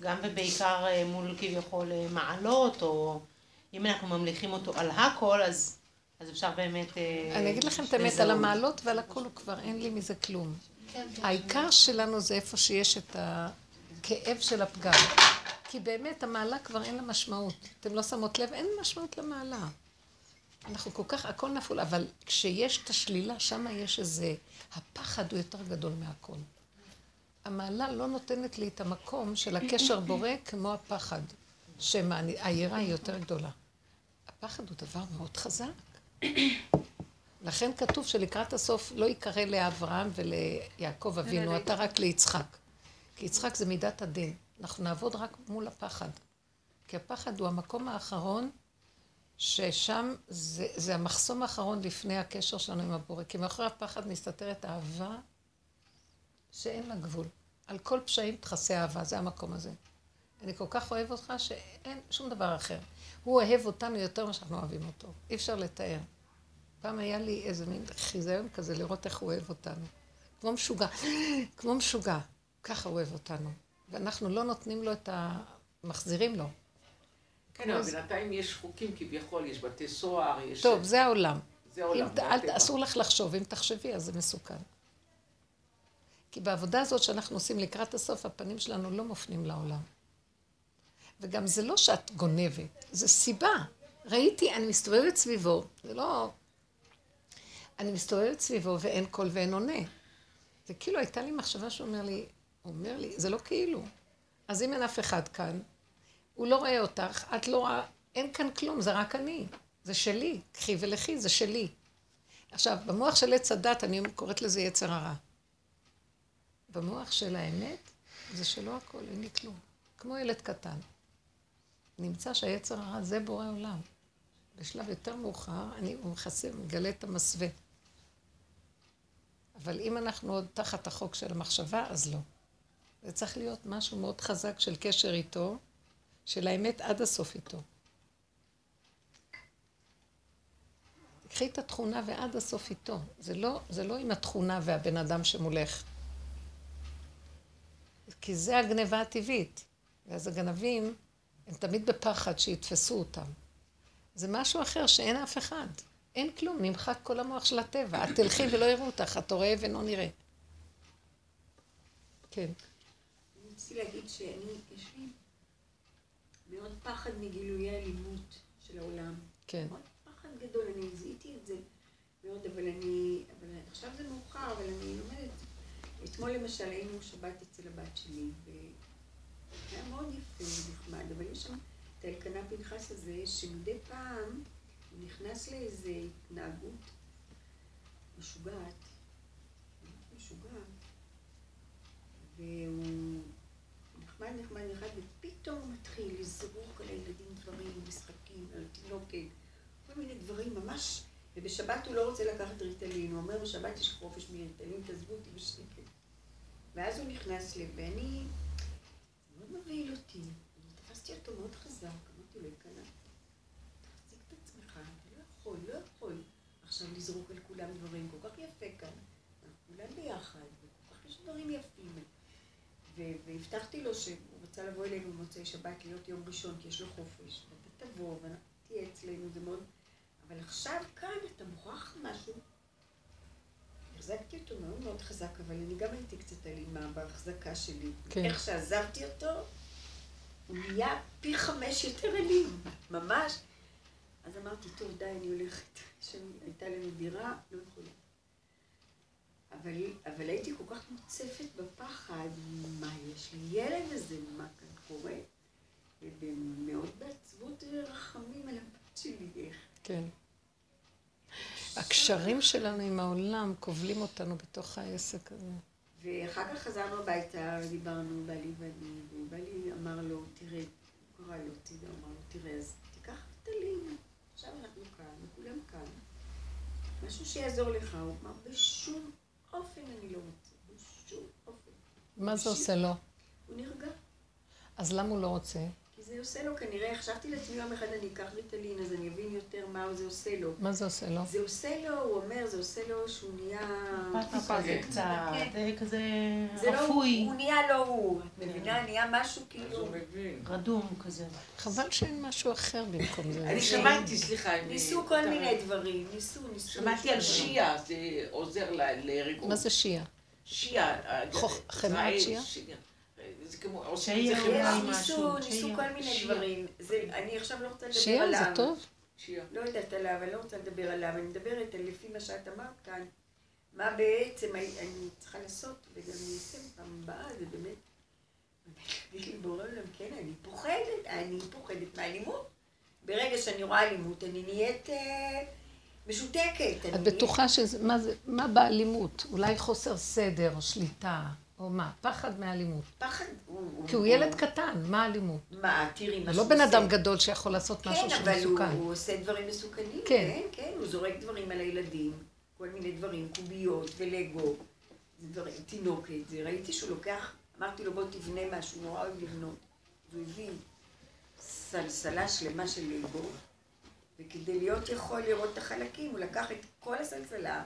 גם ובעיקר אה, מול כביכול אה, מעלות, או אם אנחנו ממליכים אותו על הכל, אז, אז אפשר באמת... אה, אני אגיד לכם את האמת, על המעלות ועל הכל הוא כבר אין לי מזה כלום. העיקר שלנו זה איפה שיש את הכאב של הפגם. כי באמת המעלה כבר אין לה משמעות. אתם לא שמות לב, אין משמעות למעלה. אנחנו כל כך, הכל נפול, אבל כשיש את השלילה, שם יש איזה, הפחד הוא יותר גדול מהכל. המעלה לא נותנת לי את המקום של הקשר בורא כמו הפחד, שהיראה היא יותר גדולה. הפחד הוא דבר מאוד חזק. לכן כתוב שלקראת הסוף לא ייקרא לאברהם וליעקב אבינו, אתה רק ליצחק. כי יצחק זה מידת הדין. אנחנו נעבוד רק מול הפחד. כי הפחד הוא המקום האחרון ששם זה, זה המחסום האחרון לפני הקשר שלנו עם הבורא. כי מאחורי הפחד מסתתרת אהבה שאין לה גבול. על כל פשעים תכסה אהבה, זה המקום הזה. אני כל כך אוהב אותך שאין שום דבר אחר. הוא אוהב אותנו יותר ממה שאנחנו אוהבים אותו. אי אפשר לתאר. פעם היה לי איזה מין חיזיון כזה לראות איך הוא אוהב אותנו. כמו משוגע, כמו משוגע. ככה הוא אוהב אותנו. ואנחנו לא נותנים לו את ה... מחזירים לו. כן, אבל בינתיים יש חוקים כביכול, יש בתי סוהר, יש... טוב, זה העולם. זה העולם. אם, אל, אסור לך לחשוב, אם תחשבי, אז זה מסוכן. כי בעבודה הזאת שאנחנו עושים לקראת הסוף, הפנים שלנו לא מופנים לעולם. וגם זה לא שאת גונבת, זה סיבה. ראיתי, אני מסתובבת סביבו, זה לא... אני מסתובבת סביבו ואין קול ואין עונה. זה כאילו הייתה לי מחשבה שאומר לי, אומר לי, זה לא כאילו. אז אם אין אף אחד כאן, הוא לא רואה אותך, את לא רואה, אין כאן כלום, זה רק אני. זה שלי. קחי ולכי, זה שלי. עכשיו, במוח של עץ הדת, אני קוראת לזה יצר הרע. במוח של האמת, זה שלא הכל, אין לי כלום. כמו ילד קטן. נמצא שהיצר הרע זה בורא עולם. בשלב יותר מאוחר, אני, מכסה, מגלה את המסווה. אבל אם אנחנו עוד תחת החוק של המחשבה, אז לא. זה צריך להיות משהו מאוד חזק של קשר איתו, של האמת עד הסוף איתו. קחי את התכונה ועד הסוף איתו. זה לא, זה לא עם התכונה והבן אדם שמולך. כי זה הגניבה הטבעית. ואז הגנבים, הם תמיד בפחד שיתפסו אותם. זה משהו אחר שאין אף אחד. אין כלום, נמחק כל המוח של הטבע. את תלכי ולא יראו אותך, את רואה ולא נראה. כן. רציתי להגיד שאני, יש לי מאוד פחד מגילויי אלימות של העולם. כן. מאוד פחד גדול, אני זיהיתי את זה מאוד, אבל אני, אבל עכשיו זה מאוחר, אבל אני לומדת. אתמול למשל היינו שבת אצל הבת שלי, והיה מאוד יפה ונחמד, אבל יש שם את האלקנה פנחס הזה, שמדי פעם הוא נכנס לאיזו התנהגות משוגעת, משוגעת, והוא נחמד, נחמד, נחמד, ופתאום מתחיל לזרוק על הילדים דברים, משחקים, על התינוקת, כל מיני דברים, ממש, ובשבת הוא לא רוצה לקחת ריטלין, הוא אומר, בשבת יש חופש מריטלין, תעזבו אותי בשקט. ואז הוא נכנס לי, ואני, מאוד מבהיל אותי, תפסתי אותו מאוד חזק, אמרתי לו, יקנה, תחזיק את עצמך, אתה לא יכול, לא יכול עכשיו לזרוק על כולם דברים, כל כך יפה כאן, אנחנו כולם ביחד, וכל כך יש דברים יפים. והבטחתי לו שהוא רוצה לבוא אלינו במוצאי שבת להיות יום ראשון, כי יש לו חופש, ואתה תבוא, ואתה תהיה אצלנו, זה מאוד... אבל עכשיו כאן אתה מוכרח משהו. החזקתי אותו מאוד מאוד חזק, אבל אני גם הייתי קצת אלימה בהחזקה שלי. כן. איך שעזבתי אותו, הוא נהיה פי חמש יותר אלים, ממש. אז אמרתי, טוב, די, אני הולכת. שהייתה לנו דירה, לא יכולה. אבל, אבל הייתי כל כך מוצפת בפחד, מה יש לילד הזה, מה כאן קורה? ומאוד בעצבות ורחמים על הבת שלי, איך. כן. הקשרים שלנו עם העולם כובלים אותנו בתוך העסק הזה. ואחר כך חזרנו הביתה, דיברנו, בעלי ואני, ובעלי אמר לו, תראה, הוא קרא לו צידה, אמר לו, תראה, אז תיקח את הלינה, עכשיו אנחנו כאן, וכולם כאן. משהו שיעזור לך, הוא אמר, בשום אופן אני לא רוצה, בשום אופן. מה זה עושה לו? הוא נרגע. אז למה הוא לא רוצה? זה עושה לו כנראה, חשבתי לעצמי יום אחד אני אקח ריטלין, אז אני אבין יותר מה זה עושה לו. מה זה עושה לו? זה עושה לו, הוא אומר, זה עושה לו שהוא נהיה... זה קצת, אה, כזה זה לא, רפוי, הוא נהיה לא הוא, את מבינה? נהיה משהו אז כאילו... רדום כזה. חבל שאין משהו אחר במקום זה. אני שמעתי, סליחה, ניסו כל מיני דברים, ניסו, ניסו. שמעתי על שיעה, זה עוזר ל- לריגול. מה זה שיעה? שיעה. חוכ- חמאת שיעה? זה כמו, עושים את זה. אולי ניסו, משהו, ניסו. כל מיני. דברים. זה- אני עכשיו לא רוצה לדבר עליו. זה טוב? לא יודעת עליו, אני לא רוצה לדבר עליו, אני מדברת על לפי מה שאת אמרת כאן, מה בעצם אני אני צריכה לעשות, וגם אני אעשה בפעם הבאה, זה באמת, להגיד לי בורא עולם, כן, אני פוחדת, אני פוחדת מאלימות. ברגע שאני רואה אלימות, אני נהיית אה, משותקת. את בטוחה שזה, מה זה, מה באלימות? אולי חוסר סדר, שליטה, או מה? פחד מאלימות. פחד, הוא... כי הוא ילד קטן, מה אלימות? מה, תראי מה הוא שהוא לא בן עושה. אדם גדול שיכול לעשות משהו כן, שהוא אבל הוא, מסוכן. הוא עושה דברים מסוכנים, כן. כן, כן, הוא זורק דברים על הילדים, כל מיני דברים, קוביות ולגו, דברים, תינוקת, זה, ראיתי שהוא לוקח, אמרתי לו בוא תבנה משהו, נורא אוהב לבנות, והוא הביא סלסלה שלמה של לגו, וכדי להיות יכול לראות את החלקים, הוא לקח את כל הסלסלה,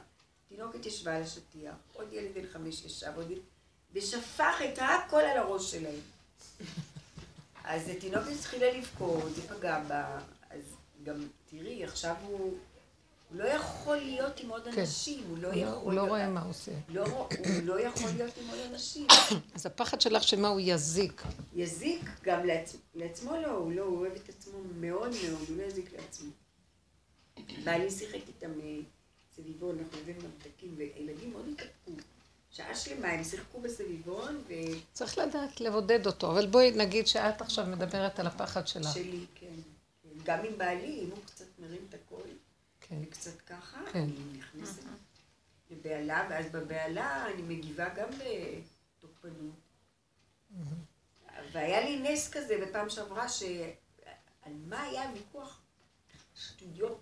תינוקת ישבה על השטיח, עוד ילד בן חמש ישב, עוד ילד, ושפך את הכל על הראש שלהם. אז התינוקת התחילה לבכות, זה פגע בה, אז גם, תראי, עכשיו הוא, הוא לא יכול להיות עם עוד כן. אנשים, הוא לא הוא לא- יכול... הוא לא להיות- רואה מה הוא עושה. לא, הוא לא יכול להיות עם עוד אנשים. אז הפחד שלך שמה הוא יזיק. יזיק גם לעצ... לעצמו לא, הוא לא, הוא אוהב את עצמו מאוד מאוד, הוא לא יזיק לעצמו. בעלי שיחק איתם אה, סביבון, אנחנו הבאנו ממתקים, וילדים מאוד התאפקו. שעה שלמה הם שיחקו בסביבון, צריך לדעת לבודד אותו, אבל בואי נגיד שאת עכשיו מדברת על הפחד שלך. ושלי, כן. כן. גם עם בעלי, אם הוא קצת מרים את הקול, כן. אני קצת ככה, כן. אני נכנסת לבהלה, ואז בבהלה אני מגיבה גם בתוקפנות. והיה לי נס כזה בפעם שעברה, שעל מה היה הוויכוח? שטויות.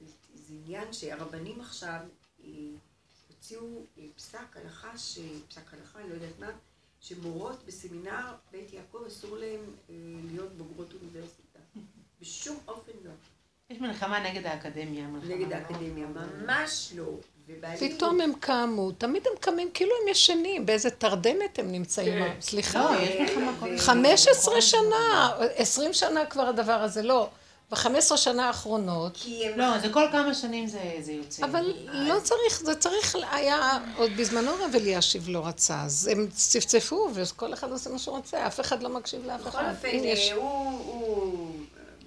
זה- זה עניין שהרבנים עכשיו אה, הוציאו אה, פסק הלכה, ש... פסק הלכה, אני לא יודעת מה, שמורות בסמינר בית יעקב אסור להם אה, להיות בוגרות אוניברסיטה. בשום אופן לא. יש מלחמה נגד האקדמיה. מלחמה נגד מאוד האקדמיה, ממש לא. ובעלי... פתאום הם קמו, תמיד הם קמים כאילו הם ישנים, באיזה תרדמת הם נמצאים. כן. סליחה, לא, יש מלחמה כל הזמן. 15 כל שנה, 20 שנה כבר הדבר הזה, לא. ב-15 שנה האחרונות, כי הם... לא, זה כל כמה שנים זה זה יוצא. אבל לא צריך, זה צריך היה, עוד בזמנו רב אלישיב לא רצה, אז הם צפצפו, וכל אחד עושה מה שהוא רוצה, אף אחד לא מקשיב לאף בכל אחד. אופן, אם יש- אה, הוא... הוא-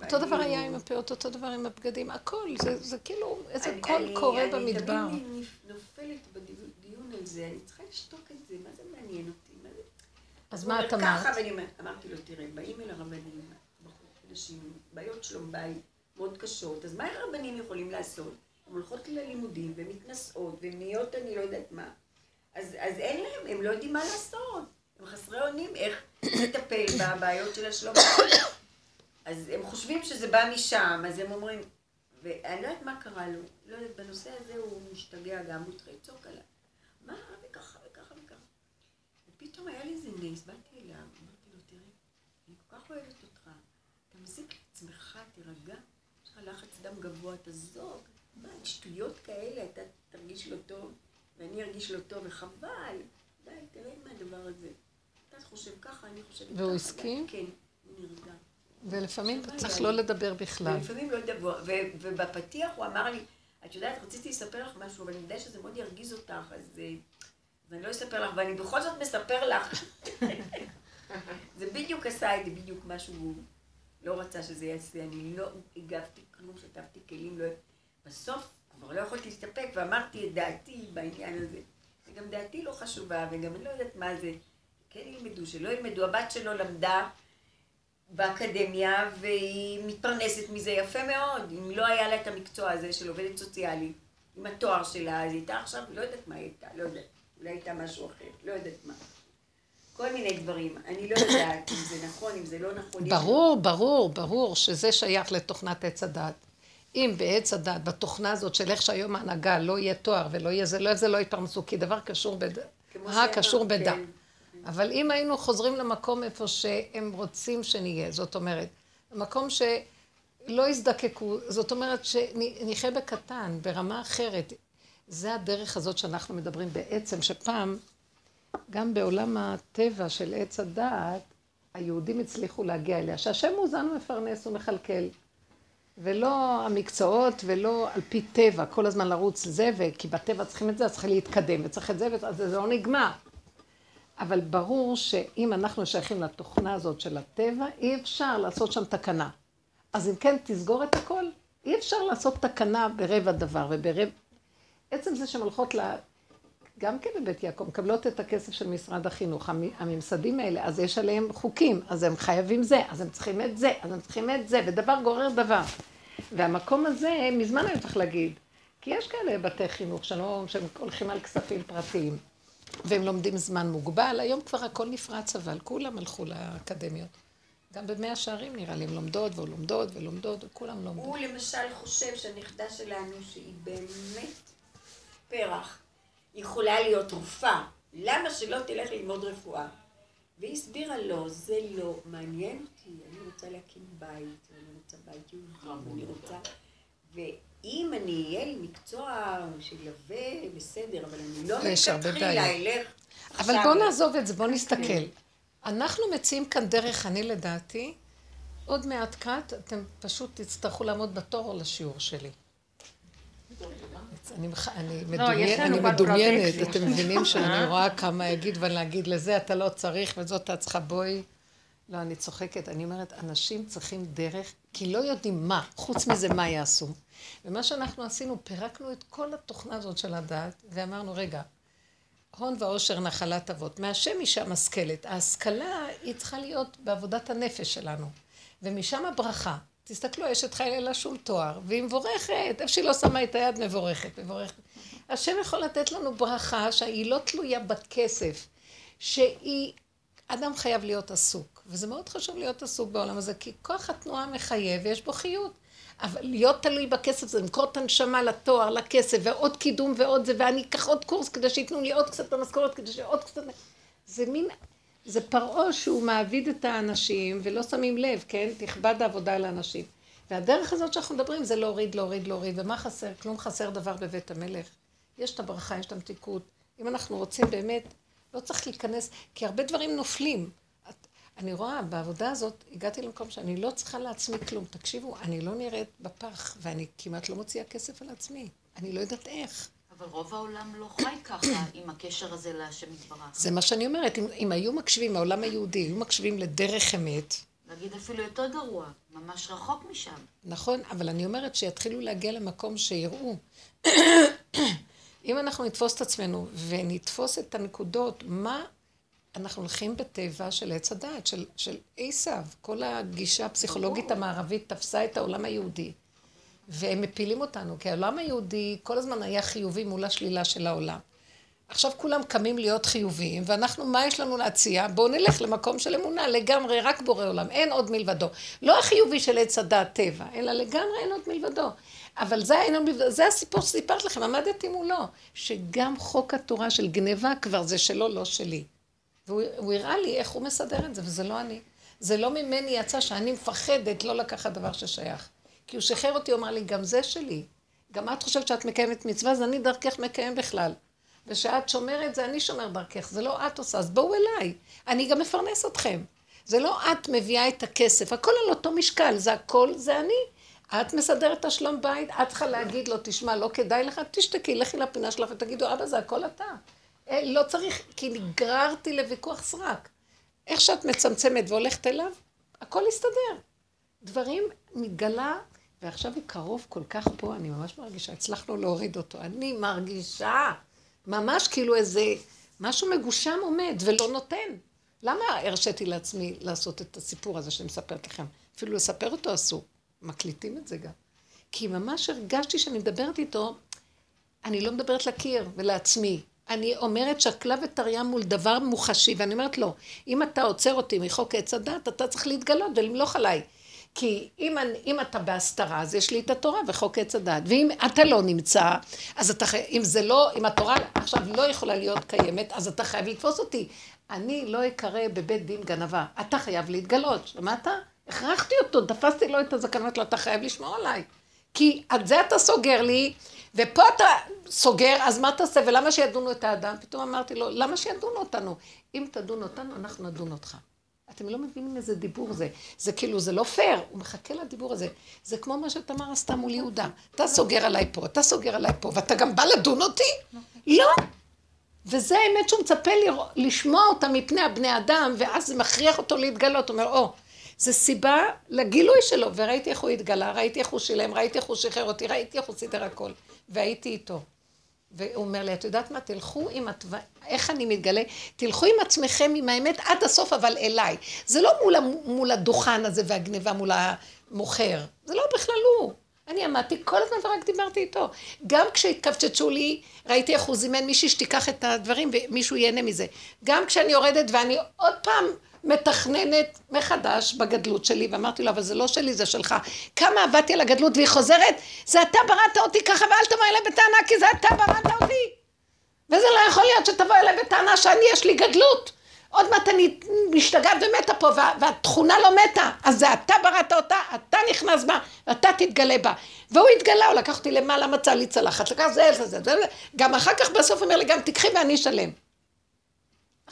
אותו דבר אני- היה עם הפאות, אותו דבר עם הבגדים, הכל, זה, זה כאילו איזה אני- קול אני- קורא אני במדבר. תמיד נפ- נופלת בדיון על זה, אני צריכה לשתוק את זה, מה זה מעניין אותי? מה זה? אז הוא מה אומר את אמרת? ככה, ואני אומרת- אמרתי לו, תראה, באים אל הרבנים, בחורות אנשים עם בעיות שלום בית מאוד קשות, אז מה הרבנים יכולים לעשות? הן הולכות ללימודים ומתנשאות והן נהיות אני לא יודעת מה. אז, אז אין להם, הם לא יודעים מה לעשות. הם חסרי אונים איך לטפל בבעיות של השלום. אז הם חושבים שזה בא משם, אז הם אומרים, ואני לא יודעת מה קרה לו, לא יודעת, בנושא הזה הוא משתגע גם, הוא התחיל לצעוק עליו. מה, וככה וככה וככה. ופתאום היה לי איזה נס, באתי אליו, אמרתי לו, תראה, אני כל כך אוהבת אותך, אתה מזיק לעצמך, תירגע, יש לך לחץ דם גבוה, תזוג, מה, שטויות כאלה, אתה תרגיש לא טוב, ואני ארגיש לא טוב, וחבל, די, תרד מהדבר הזה. אחד חושב ככה, אני חושבת ככה. והוא הסכים? כן, הוא נרגע. ולפעמים אתה צריך לא לדבר בכלל. ולפעמים לא ו- ובפתיח הוא אמר לי, את יודעת, רציתי לספר לך משהו, אבל אני יודע שזה מאוד ירגיז אותך, אז אה, אז אני לא אספר לך, ואני בכל זאת מספר לך. זה בדיוק עשה את זה, בדיוק מה שהוא לא רצה שזה יעשה. אני לא הגבתי כלום, שטפתי כלים, לא... בסוף כבר לא יכולתי להסתפק, ואמרתי את דעתי בעניין הזה. וגם דעתי לא חשובה, וגם אני לא יודעת מה זה. כן ילמדו, שלא ילמדו. הבת שלו למדה באקדמיה, והיא מתפרנסת מזה יפה מאוד. אם לא היה לה את המקצוע הזה של עובדת סוציאלית, עם התואר שלה, אז היא הייתה עכשיו, לא יודעת מה היא הייתה, לא יודעת. אולי הייתה משהו אחר, לא יודעת מה. כל מיני דברים. אני לא יודעת אם זה נכון, אם זה לא נכון. ברור, ברור, ברור שזה שייך לתוכנת עץ הדת. אם בעץ הדת, בתוכנה הזאת של איך שהיום ההנהגה לא יהיה תואר ולא יהיה זה, לא יהיה זה, לא יתפרנסו, כי דבר קשור בד... אה, קשור בדה. כן. אבל אם היינו חוזרים למקום איפה שהם רוצים שנהיה, זאת אומרת, מקום שלא יזדקקו, זאת אומרת שנחיה בקטן, ברמה אחרת. זה הדרך הזאת שאנחנו מדברים בעצם, שפעם, גם בעולם הטבע של עץ הדעת, היהודים הצליחו להגיע אליה, שהשם מאוזן ומפרנס ומכלכל. ולא המקצועות ולא על פי טבע, כל הזמן לרוץ זה, וכי בטבע צריכים את זה, אז צריכים להתקדם, וצריך את זה, אז זה לא נגמר. אבל ברור שאם אנחנו שייכים לתוכנה הזאת של הטבע, אי אפשר לעשות שם תקנה. אז אם כן, תסגור את הכל. אי אפשר לעשות תקנה ברבע דבר וברבע... עצם זה שהן הולכות. גם כן בבית יעקב, מקבלות את הכסף של משרד החינוך, המ- הממסדים האלה, אז יש עליהם חוקים, אז הם חייבים זה, אז הם צריכים את זה, אז הם צריכים את זה, ודבר גורר דבר. והמקום הזה, מזמן היה צריך להגיד, כי יש כאלה בתי חינוך שלא, שהם הולכים על כספים פרטיים, והם לומדים זמן מוגבל, היום כבר הכל נפרץ אבל, כולם הלכו לאקדמיות. גם במאה שערים נראה לי, הם לומדות ולומדות ולומדות, וכולם לומדים. הוא למשל חושב שהנכדה שלנו, שהיא באמת פרח, יכולה להיות תרופה. למה שלא תלך ללמוד רפואה? והיא הסבירה לו, זה לא מעניין אותי, אני רוצה להקים בית, ואני רוצה בית יהודי, ואני רוצה... ואם אני אהיה לי מקצוע שילווה, בסדר, אבל אני לא בעיות. אלך אבל ל- נעזוב את זה, בואו נסתכל. כן. אנחנו מציעים כאן דרך, אני לדעתי, עוד מעט קט, אתם פשוט תצטרכו לעמוד בתור לשיעור שלי. אני, אני, מדומיין, לנו אני כבר מדומיינת. אתם מבינים שאני רואה כמה יגיד ולהגיד לזה אתה לא צריך וזאת את צריכה בואי. לא, אני צוחקת, אני אומרת, אנשים צריכים דרך, כי לא יודעים מה, חוץ מזה מה יעשו. ומה שאנחנו עשינו, פירקנו את כל התוכנה הזאת של הדת, ואמרנו, רגע, הון ועושר נחלת אבות. מהשם אישה משכלת. ההשכלה היא צריכה להיות בעבודת הנפש שלנו. ומשם הברכה. תסתכלו, אשת חיל אין לה שום תואר, והיא מבורכת, איפה שהיא לא שמה את היד, מבורכת, מבורכת. השם יכול לתת לנו ברכה שהיא לא תלויה בכסף, שהיא... אדם חייב להיות עסוק, וזה מאוד חשוב להיות עסוק בעולם הזה, כי כוח התנועה מחייב ויש בו חיות. אבל להיות תלוי בכסף זה למכור את הנשמה לתואר, לכסף, ועוד קידום ועוד זה, ואני אקח עוד קורס כדי שייתנו לי עוד קצת במשכורת, כדי שעוד קצת... זה מין... זה פרעה שהוא מעביד את האנשים ולא שמים לב, כן? תכבד העבודה על האנשים. והדרך הזאת שאנחנו מדברים זה להוריד, להוריד, להוריד. ומה חסר? כלום חסר דבר בבית המלך. יש את הברכה, יש את המתיקות. אם אנחנו רוצים באמת, לא צריך להיכנס, כי הרבה דברים נופלים. את, אני רואה, בעבודה הזאת, הגעתי למקום שאני לא צריכה לעצמי כלום. תקשיבו, אני לא נראית בפח, ואני כמעט לא מוציאה כסף על עצמי. אני לא יודעת איך. אבל רוב העולם לא חי ככה עם הקשר הזה להשם יתברך. זה מה שאני אומרת, אם, אם היו מקשיבים, העולם היהודי, היו מקשיבים לדרך אמת, נגיד אפילו יותר גרוע, ממש רחוק משם. נכון, אבל אני אומרת שיתחילו להגיע למקום שיראו. אם אנחנו נתפוס את עצמנו ונתפוס את הנקודות, מה אנחנו הולכים בטבע של עץ הדעת, של, של עשיו. כל הגישה הפסיכולוגית המערבית תפסה את העולם היהודי. והם מפילים אותנו, כי העולם היהודי כל הזמן היה חיובי מול השלילה של העולם. עכשיו כולם קמים להיות חיוביים, ואנחנו, מה יש לנו להציע? בואו נלך למקום של אמונה, לגמרי, רק בורא עולם, אין עוד מלבדו. לא החיובי של עץ הדעת טבע, אלא לגמרי אין עוד מלבדו. אבל זה, אין עוד מלבדו, זה הסיפור שסיפרתי לכם, עמדתי מולו, שגם חוק התורה של גניבה כבר זה שלו, לא שלי. והוא הוא הראה לי איך הוא מסדר את זה, וזה לא אני. זה לא ממני יצא שאני מפחדת לא לקחת דבר ששייך. כי הוא שחרר אותי, הוא אמר לי, גם זה שלי. גם את חושבת שאת מקיימת מצווה, אז אני דרכך מקיים בכלל. ושאת שומרת, זה אני שומר דרכך, זה לא את עושה, אז בואו אליי. אני גם מפרנס אתכם. זה לא את מביאה את הכסף, הכל על אותו משקל, זה הכל, זה אני. את מסדרת את השלום בית, את צריכה להגיד לו, תשמע, לא כדאי לך, תשתקי, לכי לפינה שלך ותגידו, אבא, זה הכל אתה. אה, לא צריך, כי נגררתי לוויכוח סרק. איך שאת מצמצמת והולכת אליו, הכל יסתדר. דברים מתגלה, ועכשיו הוא קרוב כל כך פה, אני ממש מרגישה, הצלחנו להוריד אותו. אני מרגישה, ממש כאילו איזה משהו מגושם עומד ולא נותן. למה הרשיתי לעצמי לעשות את הסיפור הזה שאני מספרת לכם? אפילו לספר אותו אסור. מקליטים את זה גם. כי ממש הרגשתי שאני מדברת איתו, אני לא מדברת לקיר ולעצמי. אני אומרת שקלה וטריה מול דבר מוחשי, ואני אומרת לו, אם אתה עוצר אותי מחוק עץ הדת, אתה צריך להתגלות ולמלוך עליי. כי אם, אם אתה בהסתרה, אז יש לי את התורה וחוק עץ הדת. ואם אתה לא נמצא, אז אתה חייב, אם זה לא, אם התורה עכשיו לא יכולה להיות קיימת, אז אתה חייב לתפוס אותי. אני לא אקרא בבית דין גנבה. אתה חייב להתגלות, שמעת? הכרחתי אותו, תפסתי לו את אמרתי לו, אתה חייב לשמור עליי. כי על זה אתה סוגר לי, ופה אתה סוגר, אז מה תעשה? ולמה שידונו את האדם? פתאום אמרתי לו, למה שידונו אותנו? אם תדון אותנו, אנחנו נדון אותך. אתם לא מבינים איזה דיבור זה. זה כאילו, זה לא פייר, הוא מחכה לדיבור הזה. זה כמו מה שתמר עשתה מול יהודה. אתה סוגר עליי פה, אתה סוגר עליי פה, ואתה גם בא לדון אותי? לא. וזה האמת שהוא מצפה לשמוע אותה מפני הבני אדם, ואז זה מכריח אותו להתגלות. הוא אומר, או, oh, זה סיבה לגילוי שלו, וראיתי איך הוא התגלה, ראיתי איך הוא שילם, ראיתי איך הוא שחרר אותי, ראיתי איך הוא סידר הכל, והייתי איתו. והוא אומר לי, את יודעת מה, תלכו עם התו... איך אני מתגלה? תלכו עם עצמכם, עם האמת, עד הסוף, אבל אליי. זה לא מול, מול הדוכן הזה והגניבה מול המוכר, זה לא בכלל הוא. אני עמדתי כל הזמן ורק דיברתי איתו. גם כשהתקפצצו לי, ראיתי איך הוא זימן מישהי שתיקח את הדברים ומישהו ייהנה מזה. גם כשאני יורדת ואני עוד פעם מתכננת מחדש בגדלות שלי, ואמרתי לו, אבל זה לא שלי, זה שלך. כמה עבדתי על הגדלות, והיא חוזרת, זה אתה בראת אותי ככה, ואל תבוא אליי בטענה, כי זה אתה בראת אותי. וזה לא יכול להיות שתבוא אליי בטענה שאני, יש לי גדלות. עוד מעט אני משתגעת ומתה פה, וה, והתכונה לא מתה. אז זה אתה בראת אותה, אתה נכנס בה, ואתה תתגלה בה. והוא התגלה, הוא לקח אותי למעלה, מצא לי צלחת, לקח זה, זה, זה, זה, גם אחר כך בסוף אומר לי, גם תקחי ואני אשלם.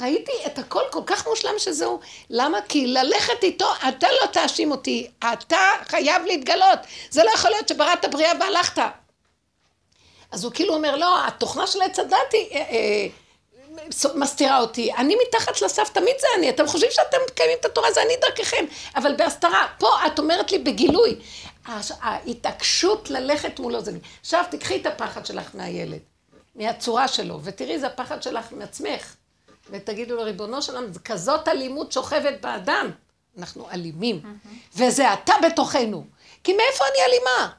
ראיתי את הכל כל כך מושלם שזהו. למה? כי ללכת איתו, אתה לא תאשים אותי, אתה חייב להתגלות. זה לא יכול להיות שבראת בריאה והלכת. אז הוא כאילו אומר, לא, התוכנה של עץ הדת היא... אה, אה, מסתירה אותי, אני מתחת לסף, תמיד זה אני, אתם חושבים שאתם מקיימים את התורה, זה אני דרככם, אבל בהסתרה, פה את אומרת לי בגילוי, ההתעקשות ללכת מולו זה... עכשיו תקחי את הפחד שלך מהילד, מהצורה שלו, ותראי זה הפחד שלך מעצמך. ותגידו לו, ריבונו שלנו, כזאת אלימות שוכבת באדם. אנחנו אלימים. וזה אתה בתוכנו. כי מאיפה אני אלימה?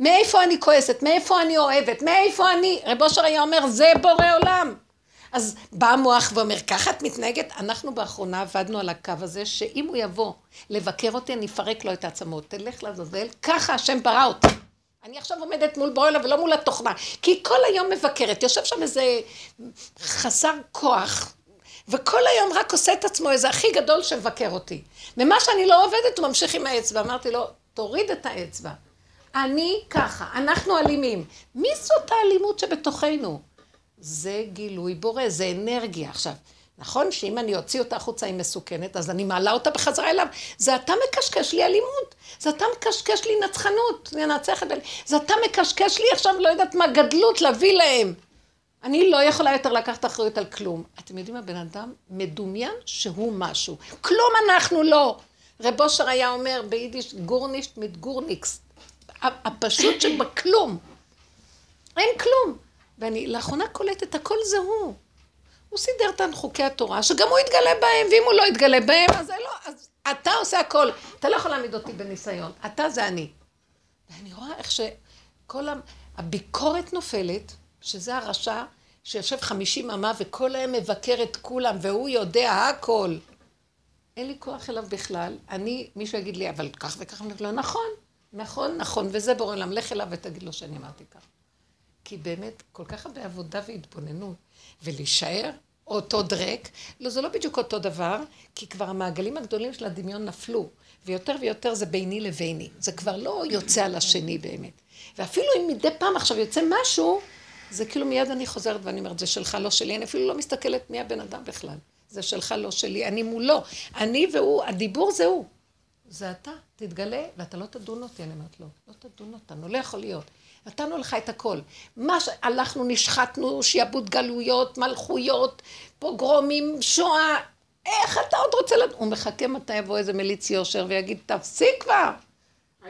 מאיפה אני כועסת? מאיפה אני אוהבת? מאיפה אני... רב אושר היה אומר, זה בורא עולם. אז בא המוח ואומר, ככה את מתנהגת? אנחנו באחרונה עבדנו על הקו הזה, שאם הוא יבוא לבקר אותי, אני אפרק לו את העצמות. תלך לעזאזל, ככה השם ברא אותי. אני עכשיו עומדת מול בורלה ולא מול התוכנה, כי כל היום מבקרת, יושב שם איזה חסר כוח, וכל היום רק עושה את עצמו איזה הכי גדול שמבקר אותי. ומה שאני לא עובדת, הוא ממשיך עם האצבע. אמרתי לו, תוריד את האצבע. אני ככה, אנחנו אלימים. מי זאת האלימות שבתוכנו? זה גילוי בורא, זה אנרגיה. עכשיו, נכון שאם אני אוציא אותה החוצה היא מסוכנת, אז אני מעלה אותה בחזרה אליו. זה אתה מקשקש לי אלימות, זה אתה מקשקש לי נצחנות, לנצח את... זה אתה מקשקש לי עכשיו, לא יודעת מה, גדלות להביא להם. אני לא יכולה יותר לקחת אחריות על כלום. אתם יודעים, הבן אדם מדומיין שהוא משהו. כלום אנחנו לא. רב אושר היה אומר ביידיש גורנישט מיט גורניקס. הפשוט שבכלום. אין כלום. ואני לאחרונה קולטת, הכל זה הוא. הוא סידר את חוקי התורה, שגם הוא יתגלה בהם, ואם הוא לא יתגלה בהם, אז, לא, אז אתה עושה הכל. אתה לא יכול להעמיד אותי בניסיון, אתה זה אני. ואני רואה איך שכל הביקורת נופלת, שזה הרשע שיושב חמישים אמה וכל היום מבקר את כולם, והוא יודע הכל. אין לי כוח אליו בכלל. אני, מישהו יגיד לי, אבל כך וכך, אני לא, נכון, נכון, נכון, וזה בורא עולם, לך אליו ותגיד לו שאני אמרתי כך. כי באמת, כל כך הרבה עבודה והתבוננות. ולהישאר אותו דרק. לא, זה לא בדיוק אותו דבר, כי כבר המעגלים הגדולים של הדמיון נפלו, ויותר ויותר זה ביני לביני. זה כבר לא יוצא על השני באמת. ואפילו אם מדי פעם עכשיו יוצא משהו, זה כאילו מיד אני חוזרת ואני אומרת, זה שלך, לא שלי. אני אפילו לא מסתכלת מי הבן אדם בכלל. זה שלך, לא שלי. אני מולו. אני והוא, הדיבור זה הוא. זה אתה, תתגלה, ואתה לא תדון אותי. אני אומרת, לא, לא תדון אותנו, לא יכול להיות. נתנו לך את הכל. מה שהלכנו, נשחטנו, שיעבוד גלויות, מלכויות, פוגרומים, שואה. איך אתה עוד רוצה לדעת? הוא מחכה מתי יבוא איזה מליץ יושר ויגיד, תפסיק כבר.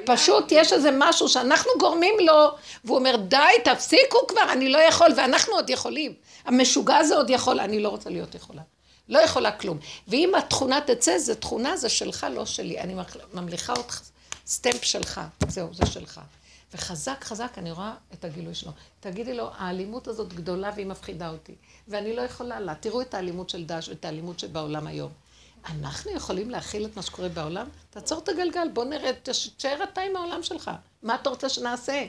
פשוט יש איזה משהו שאנחנו גורמים לו, והוא אומר, די, תפסיקו כבר, אני לא יכול, ואנחנו עוד יכולים. המשוגע הזה עוד יכול, אני לא רוצה להיות יכולה. לא יכולה כלום. ואם התכונה תצא, זו תכונה, זה שלך, לא שלי. אני ממליכה אותך, סטמפ שלך, זהו, זה שלך. וחזק חזק אני רואה את הגילוי שלו. תגידי לו, האלימות הזאת גדולה והיא מפחידה אותי, ואני לא יכולה לה. תראו את האלימות של דאעש ואת האלימות שבעולם היום. אנחנו יכולים להכיל את מה שקורה בעולם? תעצור את הגלגל, בוא נראה, תשאר אתה עם העולם שלך. מה אתה רוצה שנעשה?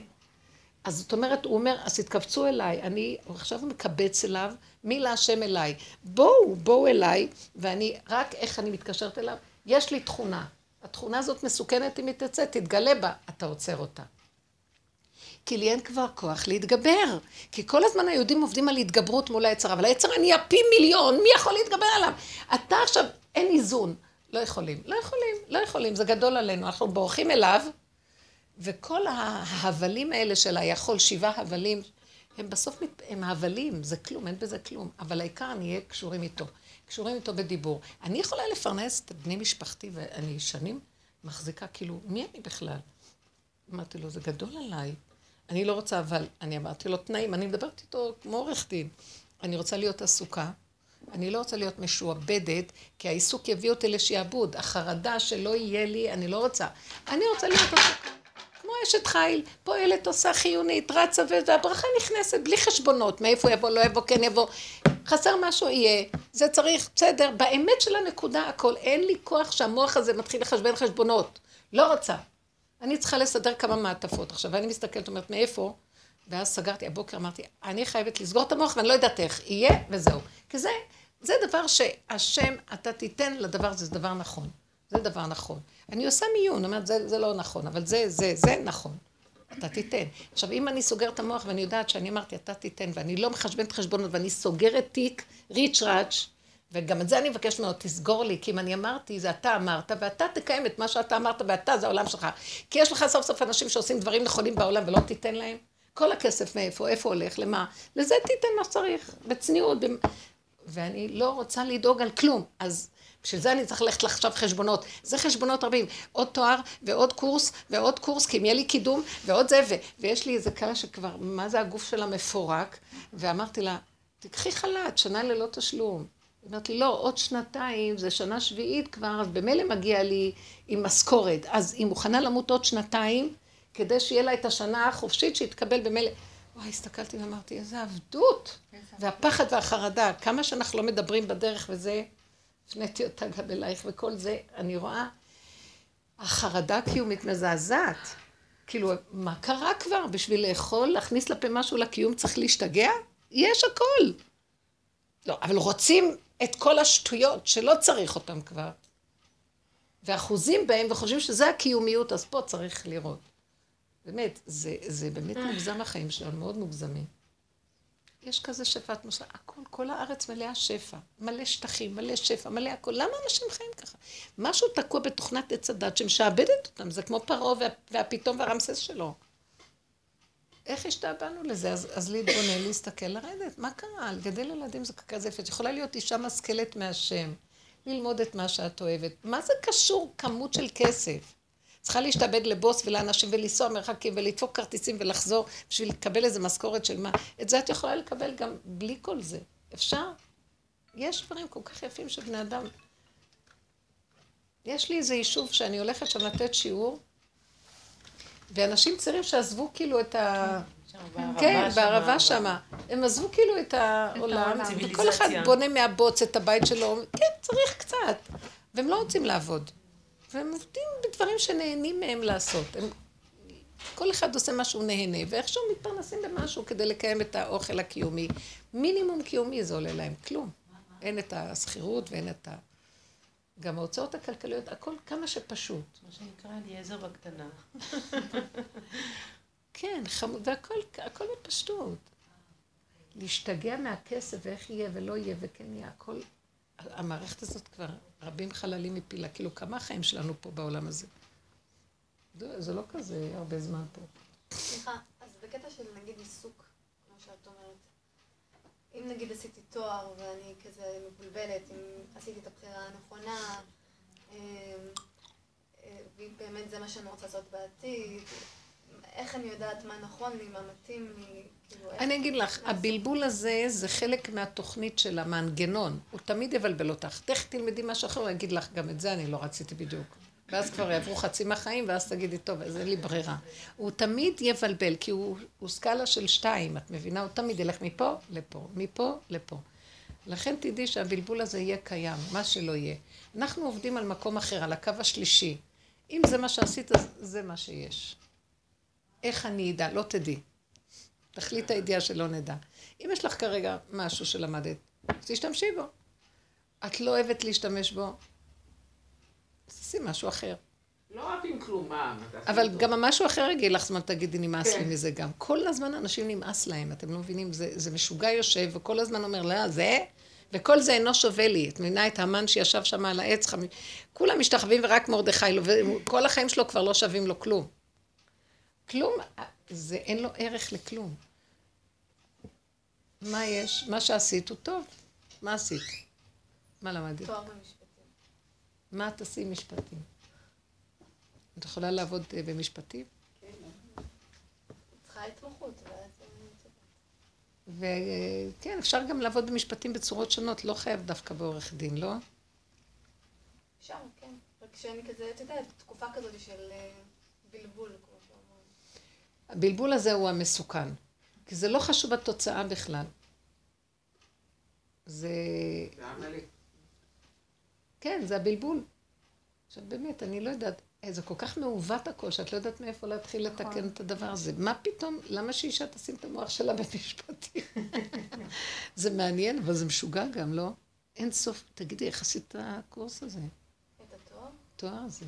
אז זאת אומרת, הוא אומר, אז תתכווצו אליי, אני עכשיו מקבץ אליו, מי להשם אליי. בואו, בואו אליי, ואני, רק איך אני מתקשרת אליו, יש לי תכונה. התכונה הזאת מסוכנת אם היא תצא, תתגלה בה, אתה עוצר אותה. כי לי אין כבר כוח להתגבר. כי כל הזמן היהודים עובדים על התגברות מול היצר, אבל היצר נהיה פי מיליון, מי יכול להתגבר עליו? אתה עכשיו, אין איזון. לא יכולים, לא יכולים, לא יכולים, זה גדול עלינו. אנחנו בורחים אליו, וכל ההבלים האלה של היכול, שבעה הבלים, הם בסוף, הם הבלים, זה כלום, אין בזה כלום. אבל העיקר נהיה קשורים איתו. קשורים איתו בדיבור. אני יכולה לפרנס את בני משפחתי, ואני שנים מחזיקה, כאילו, מי אני בכלל? אמרתי לו, זה גדול עליי. אני לא רוצה, אבל אני אמרתי לו תנאים, אני מדברת איתו כמו עורך דין. אני רוצה להיות עסוקה, אני לא רוצה להיות משועבדת, כי העיסוק יביא אותי לשעבוד. החרדה שלא יהיה לי, אני לא רוצה. אני רוצה להיות עסוקה. כמו אשת חיל, פועלת, עושה חיונית, רצה, והברכה נכנסת בלי חשבונות, מאיפה יבוא, לא יבוא, כן יבוא. חסר משהו יהיה, זה צריך, בסדר, באמת של הנקודה הכל, אין לי כוח שהמוח הזה מתחיל לחשבן חשבונות. לא רוצה. אני צריכה לסדר כמה מעטפות. עכשיו, אני מסתכלת, אומרת, מאיפה? ואז סגרתי, הבוקר אמרתי, אני חייבת לסגור את המוח ואני לא יודעת איך, יהיה וזהו. כי זה, זה דבר שהשם, אתה תיתן לדבר הזה, זה דבר נכון. זה דבר נכון. אני עושה מיון, אומרת, זה, זה לא נכון, אבל זה, זה, זה נכון. אתה תיתן. עכשיו, אם אני סוגרת את המוח ואני יודעת שאני אמרתי, אתה תיתן, ואני לא מחשבנת חשבונות, ואני סוגרת תיק, ריץ' ראץ', וגם את זה אני מבקשת ממנו, תסגור לי, כי אם אני אמרתי, זה אתה אמרת, ואתה תקיים את מה שאתה אמרת, ואתה זה העולם שלך. כי יש לך סוף סוף אנשים שעושים דברים נכונים בעולם ולא תיתן להם. כל הכסף מאיפה, איפה הולך, למה? לזה תיתן מה שצריך, בצניעות. ואני לא רוצה לדאוג על כלום. אז בשביל זה אני צריך ללכת לחשב חשבונות. זה חשבונות רבים. עוד תואר ועוד קורס ועוד קורס, כי אם יהיה לי קידום ועוד זה, ו... ויש לי איזה כלה שכבר, מה זה הגוף שלה מפורק, ואמרתי לה, תקחי חל"ת, שנה ללא תשלום. היא אומרת לי, לא, עוד שנתיים, זה שנה שביעית כבר, אז במילא מגיע לי עם משכורת. אז היא מוכנה למות עוד שנתיים, כדי שיהיה לה את השנה החופשית, שיתקבל במילא. וואי, הסתכלתי ואמרתי, איזה עבדות. והפחד והחרדה, כמה שאנחנו לא מדברים בדרך וזה, הפניתי אותה גם אלייך וכל זה, אני רואה, החרדה הקיומית מזעזעת. כאילו, מה קרה כבר? בשביל לאכול, להכניס לפה משהו לקיום צריך להשתגע? יש הכל. לא, אבל רוצים את כל השטויות שלא צריך אותן כבר. ואחוזים בהם וחושבים שזה הקיומיות, אז פה צריך לראות. באמת, זה, זה באמת מוגזם החיים שלנו, מאוד מוגזמים. יש כזה שפע, מושג, הכל, כל הארץ מלאה שפע, מלא שטחים, מלא שפע, מלא הכל. למה אנשים חיים ככה? משהו תקוע בתוכנת עץ הדת שמשעבדת אותם, זה כמו פרעה וה, והפיתום והרמסס שלו. איך השתעבדנו לזה? אז, אז להתבונן, להסתכל, לרדת, מה קרה? לגדל ילדים זה כזה יפה. יכולה להיות אישה משכלת מהשם, ללמוד את מה שאת אוהבת. מה זה קשור כמות של כסף? צריכה להשתעבד לבוס ולאנשים ולנסוע מרחקים ולדפוק כרטיסים ולחזור בשביל לקבל איזה משכורת של מה. את זה את יכולה לקבל גם בלי כל זה. אפשר? יש דברים כל כך יפים של בני אדם. יש לי איזה יישוב שאני הולכת שם לתת שיעור, ואנשים צעירים שעזבו כאילו את ה... כן, בערבה שמה. הם עזבו כאילו את העולם, וכל אחד בונה מהבוץ את הבית שלו, כן, צריך קצת. והם לא רוצים לעבוד. והם עובדים בדברים שנהנים מהם לעשות. הם, כל אחד עושה מה שהוא נהנה, ואיכשהו מתפרנסים במשהו כדי לקיים את האוכל הקיומי. מינימום קיומי זה עולה להם, כלום. אין את השכירות ואין את ה... גם ההוצאות הכלכליות, הכל כמה שפשוט. מה שנקרא אליעזר בקטנה. כן, חמוד, והכל הכל בפשטות. להשתגע מהכסף ואיך יהיה ולא יהיה וכן יהיה, הכל, המערכת הזאת כבר רבים חללים מפילה, כאילו כמה החיים שלנו פה בעולם הזה. זה, זה לא כזה הרבה זמן פה. סליחה, אז בקטע של נגיד עיסוק, אם נגיד עשיתי תואר ואני כזה מבולבלת, אם עשיתי את הבחירה הנכונה, אמ, אה, ואם באמת זה מה שאני רוצה לעשות בעתיד, איך אני יודעת מה נכון לי, מה מתאים לי, כאילו. אני אגיד לך? הבלבול הזה זה חלק מהתוכנית של המנגנון. הוא תמיד יבלבל אותך. תכף תלמדי משהו אחר, הוא יגיד לך, גם את זה אני לא רציתי בדיוק. ואז כבר יעברו חצי מהחיים, ואז תגידי, טוב, אז אין לי ברירה. הוא תמיד יבלבל, כי הוא, הוא סקאלה של שתיים, את מבינה? הוא תמיד ילך מפה לפה, מפה לפה. לכן תדעי שהבלבול הזה יהיה קיים, מה שלא יהיה. אנחנו עובדים על מקום אחר, על הקו השלישי. אם זה מה שעשית, אז זה מה שיש. איך אני אדע? לא תדעי. תכלית הידיעה שלא נדע. אם יש לך כרגע משהו שלמדת, אז תשתמשי בו. את לא אוהבת להשתמש בו, תעשי משהו אחר. לא אוהבים כלום, מה? אבל? גם המשהו אחר יגיד לך זמן, תגידי, נמאס לי כן. מזה גם. כל הזמן אנשים נמאס להם, אתם לא מבינים? זה, זה משוגע יושב, וכל הזמן אומר, לא, זה, וכל זה אינו שווה לי. את מבינה את המן שישב שם על העץ, חמ... כולם משתחווים ורק מרדכי לא, וכל החיים שלו כבר לא שווים לו כלום. כלום, זה אין לו ערך לכלום. מה יש? מה שעשית הוא טוב. מה עשית? מה למדת? תואר במשפטים. מה תעשי עם משפטים? את יכולה לעבוד אה, במשפטים? צריכה התמחות, ואז... אני- וכן, אפשר גם לעבוד במשפטים בצורות שונות, לא חייב דווקא בעורך דין, לא? אפשר, כן. רק שאני כזה, את יודעת, תקופה כזאת של אה, בלבול, כמו שאומרים. הבלבול הזה הוא המסוכן, כי זה לא חשוב התוצאה בכלל. זה... זה עמלק. כן, זה הבלבול. עכשיו באמת, אני לא יודעת, אה, זה כל כך מעוות הכל, שאת לא יודעת מאיפה להתחיל לתקן את הדבר הזה. מה פתאום, למה שאישה תשים את המוח שלה במשפטים? זה מעניין, אבל זה משוגע גם, לא? אין סוף, תגידי, איך עשית את הקורס הזה? את התואר? התואר הזה.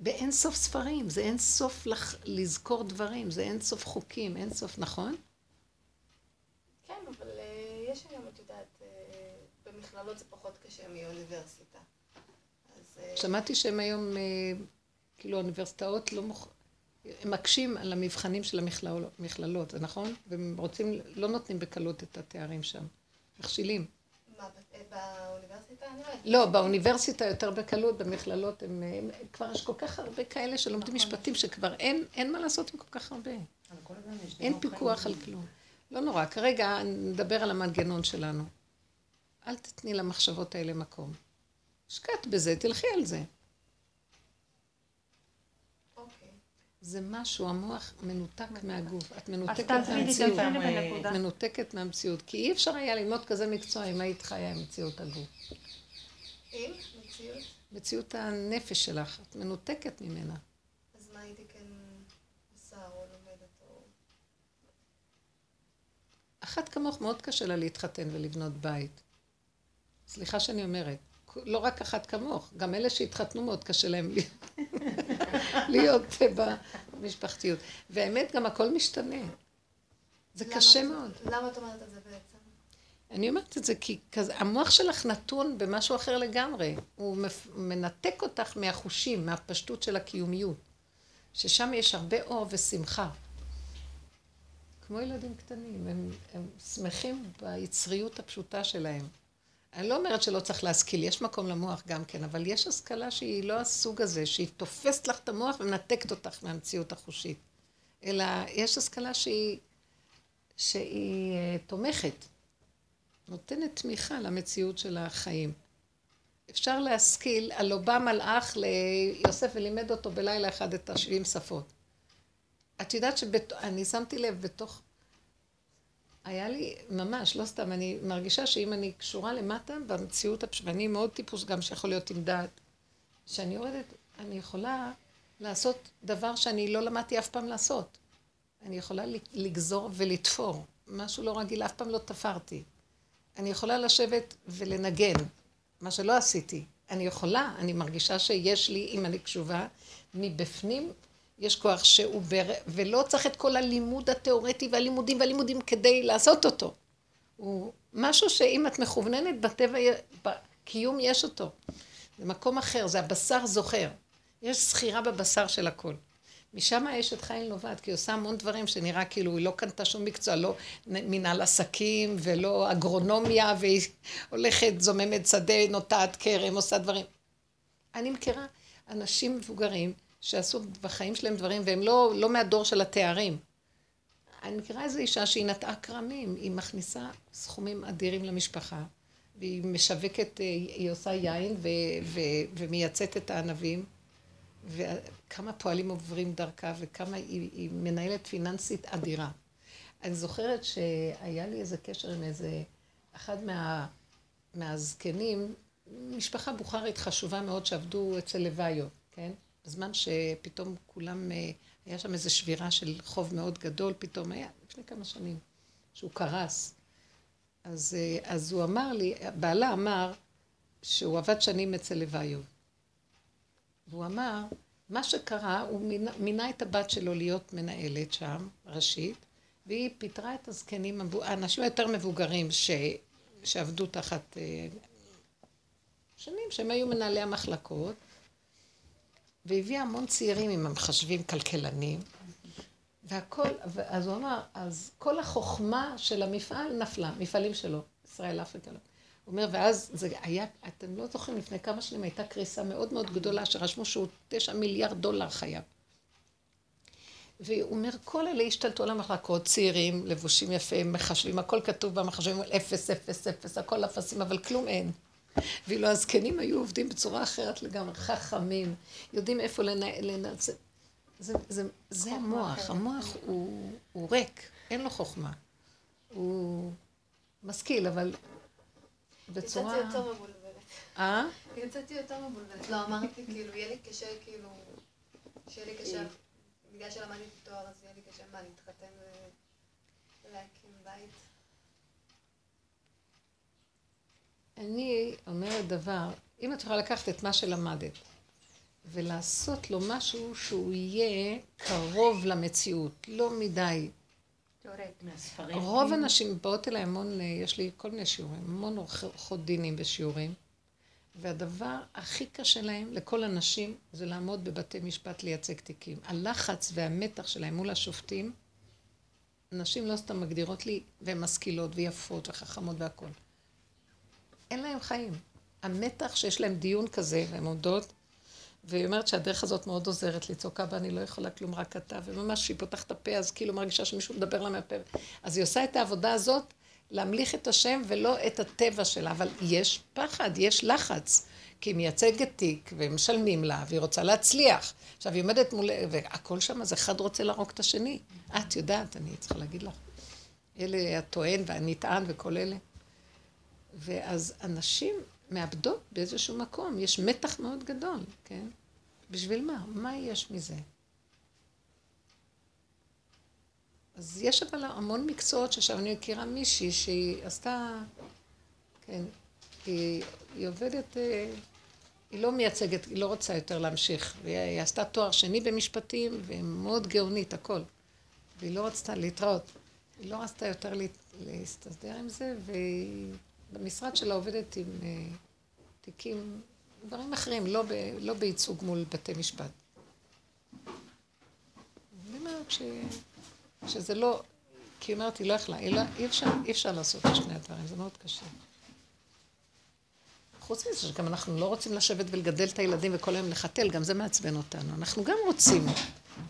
באין סוף ספרים, זה אין סוף לח... לזכור דברים, זה אין סוף חוקים, אין סוף, נכון? כן, אבל אה, יש היום, את יודעת, אה, במכללות זה פחות קשה מאוניברסיטה. אה, שמעתי שהם היום, אה, כאילו האוניברסיטאות לא מוכ... הם מקשים על המבחנים של המכללות, זה נכון? והם רוצים, לא נותנים בקלות את התארים שם. מכשילים. מה, אה, באוניברסיטה? לא, באוניברסיטה יותר בקלות, במכללות הם, הם כבר יש כל כך הרבה כאלה שלומדים משפטים שכבר אין, אין מה לעשות עם כל כך הרבה. אין פיקוח. על כלום. לא נורא, כרגע נדבר על המנגנון שלנו. אל תתני למחשבות האלה מקום. השקעת בזה, תלכי על זה. אוקיי. זה משהו, המוח מנותק מהגוף. את מנותקת מהמציאות. בנקודה. מנותקת מהמציאות. כי אי אפשר היה ללמוד כזה מקצוע אם היית חיה עם מציאות הגוף. עם מציאות, מציאות הנפש שלך, את מנותקת ממנה. אז מה הייתי כן עושה או לומדת או... אחת כמוך מאוד קשה לה להתחתן ולבנות בית. סליחה שאני אומרת. לא רק אחת כמוך, גם אלה שהתחתנו מאוד קשה להם להיות, במשפחתיות. והאמת, גם הכל משתנה. זה למה קשה מאוד. למה את אומרת את זה בעצם? אני אומרת את זה כי כזה, המוח שלך נתון במשהו אחר לגמרי. הוא מפ- מנתק אותך מהחושים, מהפשטות של הקיומיות. ששם יש הרבה אור ושמחה. כמו ילדים קטנים, הם, הם שמחים ביצריות הפשוטה שלהם. אני לא אומרת שלא צריך להשכיל, יש מקום למוח גם כן, אבל יש השכלה שהיא לא הסוג הזה, שהיא תופסת לך את המוח ומנתקת אותך מהמציאות החושית. אלא יש השכלה שהיא, שהיא אה, תומכת, נותנת תמיכה למציאות של החיים. אפשר להשכיל, הלא בא מלאך ליוסף ולימד אותו בלילה אחד את השבעים שפות. את יודעת שאני שמתי לב בתוך... היה לי, ממש, לא סתם, אני מרגישה שאם אני קשורה למטה במציאות, הפש... ואני מאוד טיפוס גם שיכול להיות עם דעת, שאני יורדת, אני יכולה לעשות דבר שאני לא למדתי אף פעם לעשות. אני יכולה לגזור ולתפור, משהו לא רגיל, אף פעם לא תפרתי. אני יכולה לשבת ולנגן, מה שלא עשיתי. אני יכולה, אני מרגישה שיש לי, אם אני קשובה, מבפנים יש כוח שהוא בר... ולא צריך את כל הלימוד התיאורטי והלימודים והלימודים כדי לעשות אותו. הוא משהו שאם את מכווננת בטבע, בקיום יש אותו. זה מקום אחר, זה הבשר זוכר. יש זכירה בבשר של הכל. משם האשת חיל נובעת, כי היא עושה המון דברים שנראה כאילו היא לא קנתה שום מקצוע, לא מנהל עסקים ולא אגרונומיה, והיא הולכת, זוממת שדה, נוטעת כרם, עושה דברים. אני מכירה אנשים מבוגרים שעשו בחיים שלהם דברים, והם לא, לא מהדור של התארים. אני מכירה איזו אישה שהיא נטעה כרמים, היא מכניסה סכומים אדירים למשפחה, והיא משווקת, אה, היא עושה יין ו, ו, ומייצאת את הענבים, וכמה פועלים עוברים דרכה, וכמה היא, היא מנהלת פיננסית אדירה. אני זוכרת שהיה לי איזה קשר עם איזה, אחד מה, מהזקנים, משפחה בוכרית חשובה מאוד שעבדו אצל לוואיו, כן? בזמן שפתאום כולם, אה, היה שם איזו שבירה של חוב מאוד גדול, פתאום היה, לפני כמה שנים, שהוא קרס. אז, אה, אז הוא אמר לי, בעלה אמר שהוא עבד שנים אצל לוואיו. והוא אמר, מה שקרה, הוא מינה, מינה את הבת שלו להיות מנהלת שם, ראשית, והיא פיטרה את הזקנים, האנשים היותר מבוגרים ש, שעבדו תחת אה, שנים, שהם היו מנהלי המחלקות, והביאה המון צעירים עם המחשבים כלכלנים, והכל, אז הוא אמר, אז כל החוכמה של המפעל נפלה, מפעלים שלו, ישראל אפריקה. לא. הוא אומר, ואז זה היה, אתם לא זוכרים, לפני כמה שנים הייתה קריסה מאוד מאוד גדולה, שרשמו שהוא תשע מיליארד דולר חייב. והוא אומר, כל אלה השתלטו על המחלקות, צעירים, לבושים יפים, מחשבים, הכל כתוב במחשבים, אפס, אפס, אפס, הכל אפסים, אבל כלום אין. ואילו הזקנים היו עובדים בצורה אחרת לגמרי, חכמים, יודעים איפה לנהל, זה, זה, זה, זה המוח. המוח הוא, הוא ריק, אין לו חוכמה. הוא משכיל, אבל בצורה... יצאתי יותר מבולבלת. אה? יצאתי יותר מבולבלת. לא, אמרתי, כאילו, יהיה לי קשה, כאילו, שיהיה לי קשה, בגלל שלמדתי תואר, אז יהיה לי קשה מה, להתחתן ולהקים בית. אני אומרת דבר, אם את יכולה לקחת את מה שלמדת ולעשות לו משהו שהוא יהיה קרוב למציאות, לא מדי. רוב הנשים באות אליי המון, יש לי כל מיני שיעורים, המון עורכות דינים בשיעורים, והדבר הכי קשה להם, לכל הנשים, זה לעמוד בבתי משפט לייצג תיקים. הלחץ והמתח שלהם מול השופטים, נשים לא סתם מגדירות לי, והן משכילות ויפות וחכמות והכול. אין להם חיים. המתח שיש להם דיון כזה, והן עומדות, והיא אומרת שהדרך הזאת מאוד עוזרת צועקה בה, אני לא יכולה כלום, רק אתה, וממש כשהיא פותחת את הפה, אז כאילו מרגישה שמישהו מדבר לה מהפה. אז היא עושה את העבודה הזאת, להמליך את השם ולא את הטבע שלה, אבל יש פחד, יש לחץ, כי היא מייצגת תיק, ומשלמים לה, והיא רוצה להצליח. עכשיו, היא עומדת מול... והכל שם, אז אחד רוצה להרוג את השני. את יודעת, אני צריכה להגיד לך. אלה הטוען והנטען וכל אלה. ואז אנשים מאבדות באיזשהו מקום, יש מתח מאוד גדול, כן? בשביל מה? מה יש מזה? אז יש אבל המון מקצועות שעכשיו אני מכירה מישהי שהיא עשתה, כן, היא, היא עובדת, אה, היא לא מייצגת, היא לא רוצה יותר להמשיך. והיא עשתה תואר שני במשפטים, והיא מאוד גאונית, הכל. והיא לא רצתה להתראות. היא לא רצתה יותר להסתדר עם זה, והיא במשרד שלה עובדת עם uh, תיקים, דברים אחרים, לא, ב, לא בייצוג מול בתי משפט. אני אומרת ש, שזה לא, כי היא אומרת, היא לא יכלה, לא, אי, אפשר, אי אפשר לעשות את שני הדברים, זה מאוד קשה. חוץ מזה שגם אנחנו לא רוצים לשבת ולגדל את הילדים וכל היום לחתל, גם זה מעצבן אותנו. אנחנו גם רוצים,